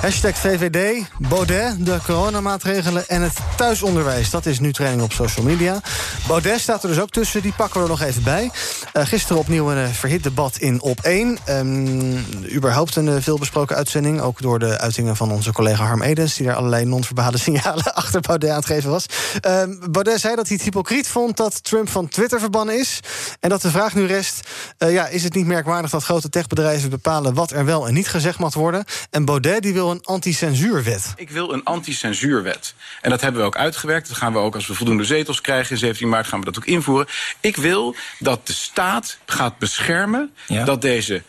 Hashtag VVD, Baudet, de coronamaatregelen en het thuisonderwijs. Dat is nu training op social media. Baudet staat er dus ook tussen, die pakken we er nog even bij. Uh, gisteren opnieuw een uh, verhit debat in Op 1. Um, überhaupt een veelbesproken uitzending. Ook door de uitingen van onze collega Harm Edens... die daar allerlei non-verbale signalen achter Baudet aan het geven was. Um, Baudet zei dat hij het hypocriet vond dat Trump van Twitter verbannen is. En dat de vraag nu rest... ja, is het niet merkwaardig dat grote techbedrijven bepalen wat er wel en niet gezegd mag worden. En Baudet die wil een anticensuurwet. Ik wil een anticensuurwet. En dat hebben we ook uitgewerkt. Dat gaan we ook als we voldoende zetels krijgen in 17 maart gaan we dat ook invoeren. Ik wil dat de staat gaat beschermen ja. dat deze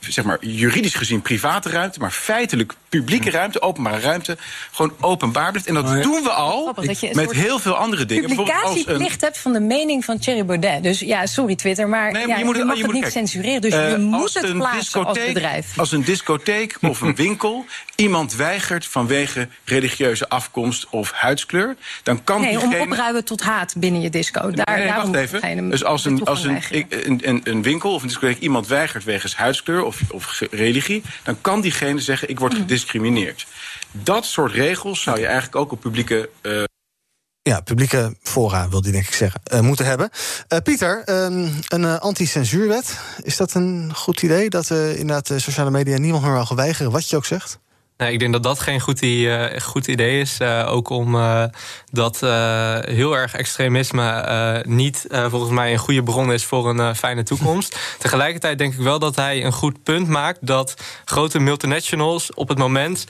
zeg maar, juridisch gezien private ruimte, maar feitelijk publieke ruimte, openbare ruimte, gewoon openbaar blijft. En dat oh, doen we al met heel veel andere dingen. Publicatieplicht een... hebt van de mening van Thierry Baudet. Dus ja, sorry Twitter, maar, nee, maar ja, je, moet, je mag je het moet, niet kijk, censureren. Dus uh, je moet het plaatsen als bedrijf. Als een discotheek of een winkel iemand weigert vanwege religieuze afkomst of huidskleur, dan kan nee, diegene... om opruimen tot haat binnen je disco. Daar, nee, wacht even. Dus als, een, als een, een, een, een winkel of een discotheek iemand weigert wegens huidskleur of, of religie, dan kan diegene zeggen: ik word Mhm. Gediscrimineerd. Dat soort regels zou je eigenlijk ook op publieke. Uh, ja, publieke fora, wil die denk ik zeggen, uh, moeten hebben. Uh, Pieter, um, een anti-censuurwet. Is dat een goed idee? Dat inderdaad de sociale media niemand meer mag weigeren, wat je ook zegt? Nee, ik denk dat dat geen goed, uh, goed idee is. Uh, ook om uh, dat heel erg extremisme niet volgens mij een goede bron is voor een fijne toekomst. Tegelijkertijd denk ik wel dat hij een goed punt maakt dat grote multinationals op het moment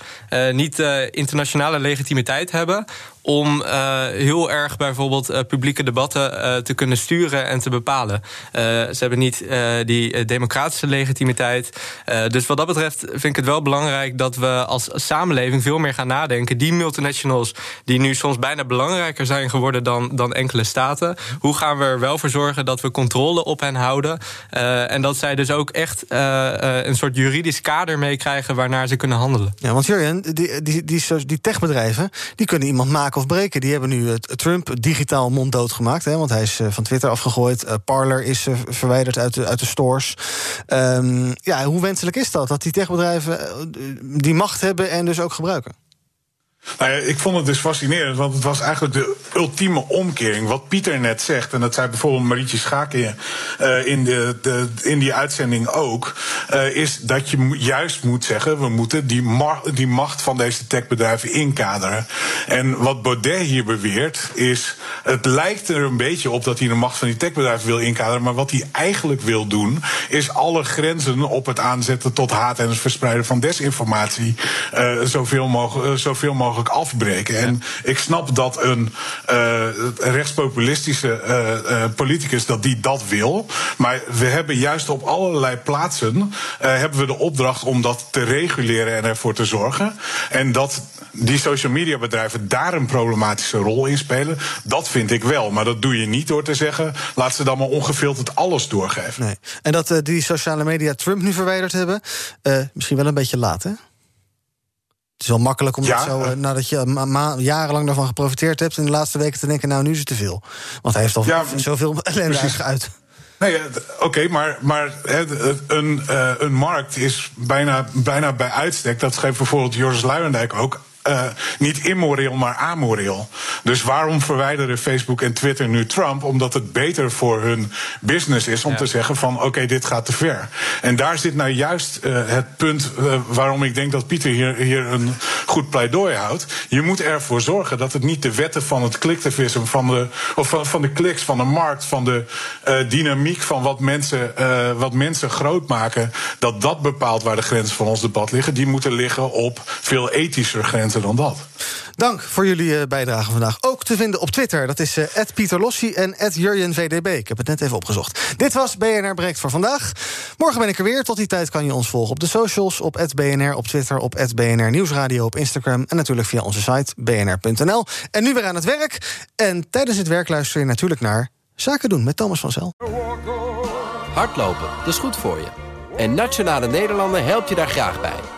niet internationale legitimiteit hebben om uh, heel erg bijvoorbeeld uh, publieke debatten uh, te kunnen sturen en te bepalen. ze hebben niet die democratische legitimiteit. dus wat dat betreft vind ik het wel belangrijk dat we als samenleving veel meer gaan nadenken. Die multinationals die nu soms bijna belangrijker zijn geworden dan, dan enkele staten. Hoe gaan we er wel voor zorgen dat we controle op hen houden? en dat zij dus ook echt een soort juridisch kader meekrijgen waarnaar ze kunnen handelen. Ja, want Jurjen, die, die, die, die techbedrijven die kunnen iemand maken of breken. Die hebben nu Trump digitaal monddood gemaakt. Hè, want hij is van Twitter afgegooid. Uh, Parler is verwijderd uit de, uit de stores. Um, ja, hoe wenselijk is dat? Dat die techbedrijven die macht hebben en dus ook gebruiken? Nou ja, ik vond het dus fascinerend, want het was eigenlijk de ultieme omkering. Wat Pieter net zegt, en dat zei bijvoorbeeld Marietje Schaken uh, in, de, de, in die uitzending ook, uh, is dat je juist moet zeggen, we moeten die, die macht van deze techbedrijven inkaderen. En wat Baudet hier beweert, is, het lijkt er een beetje op dat hij de macht van die techbedrijven wil inkaderen, maar wat hij eigenlijk wil doen, is alle grenzen op het aanzetten tot haat en het verspreiden van desinformatie uh, zoveel mogelijk, zoveel mogelijk mogelijk afbreken. En ik snap dat een uh, rechtspopulistische uh, uh, politicus dat die dat wil. Maar we hebben juist op allerlei plaatsen hebben we de opdracht om dat te reguleren en ervoor te zorgen. En dat die social media bedrijven daar een problematische rol in spelen, dat vind ik wel. Maar dat doe je niet door te zeggen, laat ze dan maar ongefilterd alles doorgeven. Nee. En dat die sociale media Trump nu verwijderd hebben, misschien wel een beetje laat, hè? Het is wel makkelijk om ja, zo, uh, nadat je jarenlang daarvan geprofiteerd hebt... in de laatste weken te denken, nou, nu is het te veel. Want hij heeft al ja, zoveel ellende uit. Nee, oké, okay, maar, maar een, een markt is bijna, bijna bij uitstek... dat schreef bijvoorbeeld Joris Luijendijk ook... uh, niet immoreel, maar amoreel. Dus waarom verwijderen Facebook en Twitter nu Trump? Omdat het beter voor hun business is om te zeggen van oké, dit gaat te ver. En daar zit nou juist uh, het punt uh, waarom ik denk dat Pieter hier, hier een goed pleidooi houdt. Je moet ervoor zorgen dat het niet de wetten van het kliktivisme, van de, of van, van de kliks, van de markt, van de dynamiek van wat mensen, wat mensen groot maken, dat dat bepaalt waar de grenzen van ons debat liggen. Die moeten liggen op veel ethischer grenzen dan dat. Dank voor jullie bijdrage vandaag. Ook te vinden op Twitter. Dat is Pieter Lossi en VDB. Ik heb het net even opgezocht. Dit was BNR Breekt voor vandaag. Morgen ben ik er weer. Tot die tijd kan je ons volgen op de socials, op BNR, op Twitter, op BNR Nieuwsradio, op Instagram en natuurlijk via onze site bnr.nl. En nu weer aan het werk. En tijdens het werk luister je natuurlijk naar Zaken doen met Thomas van Zel. Hardlopen, dat is goed voor je. En Nationale Nederlanden helpt je daar graag bij.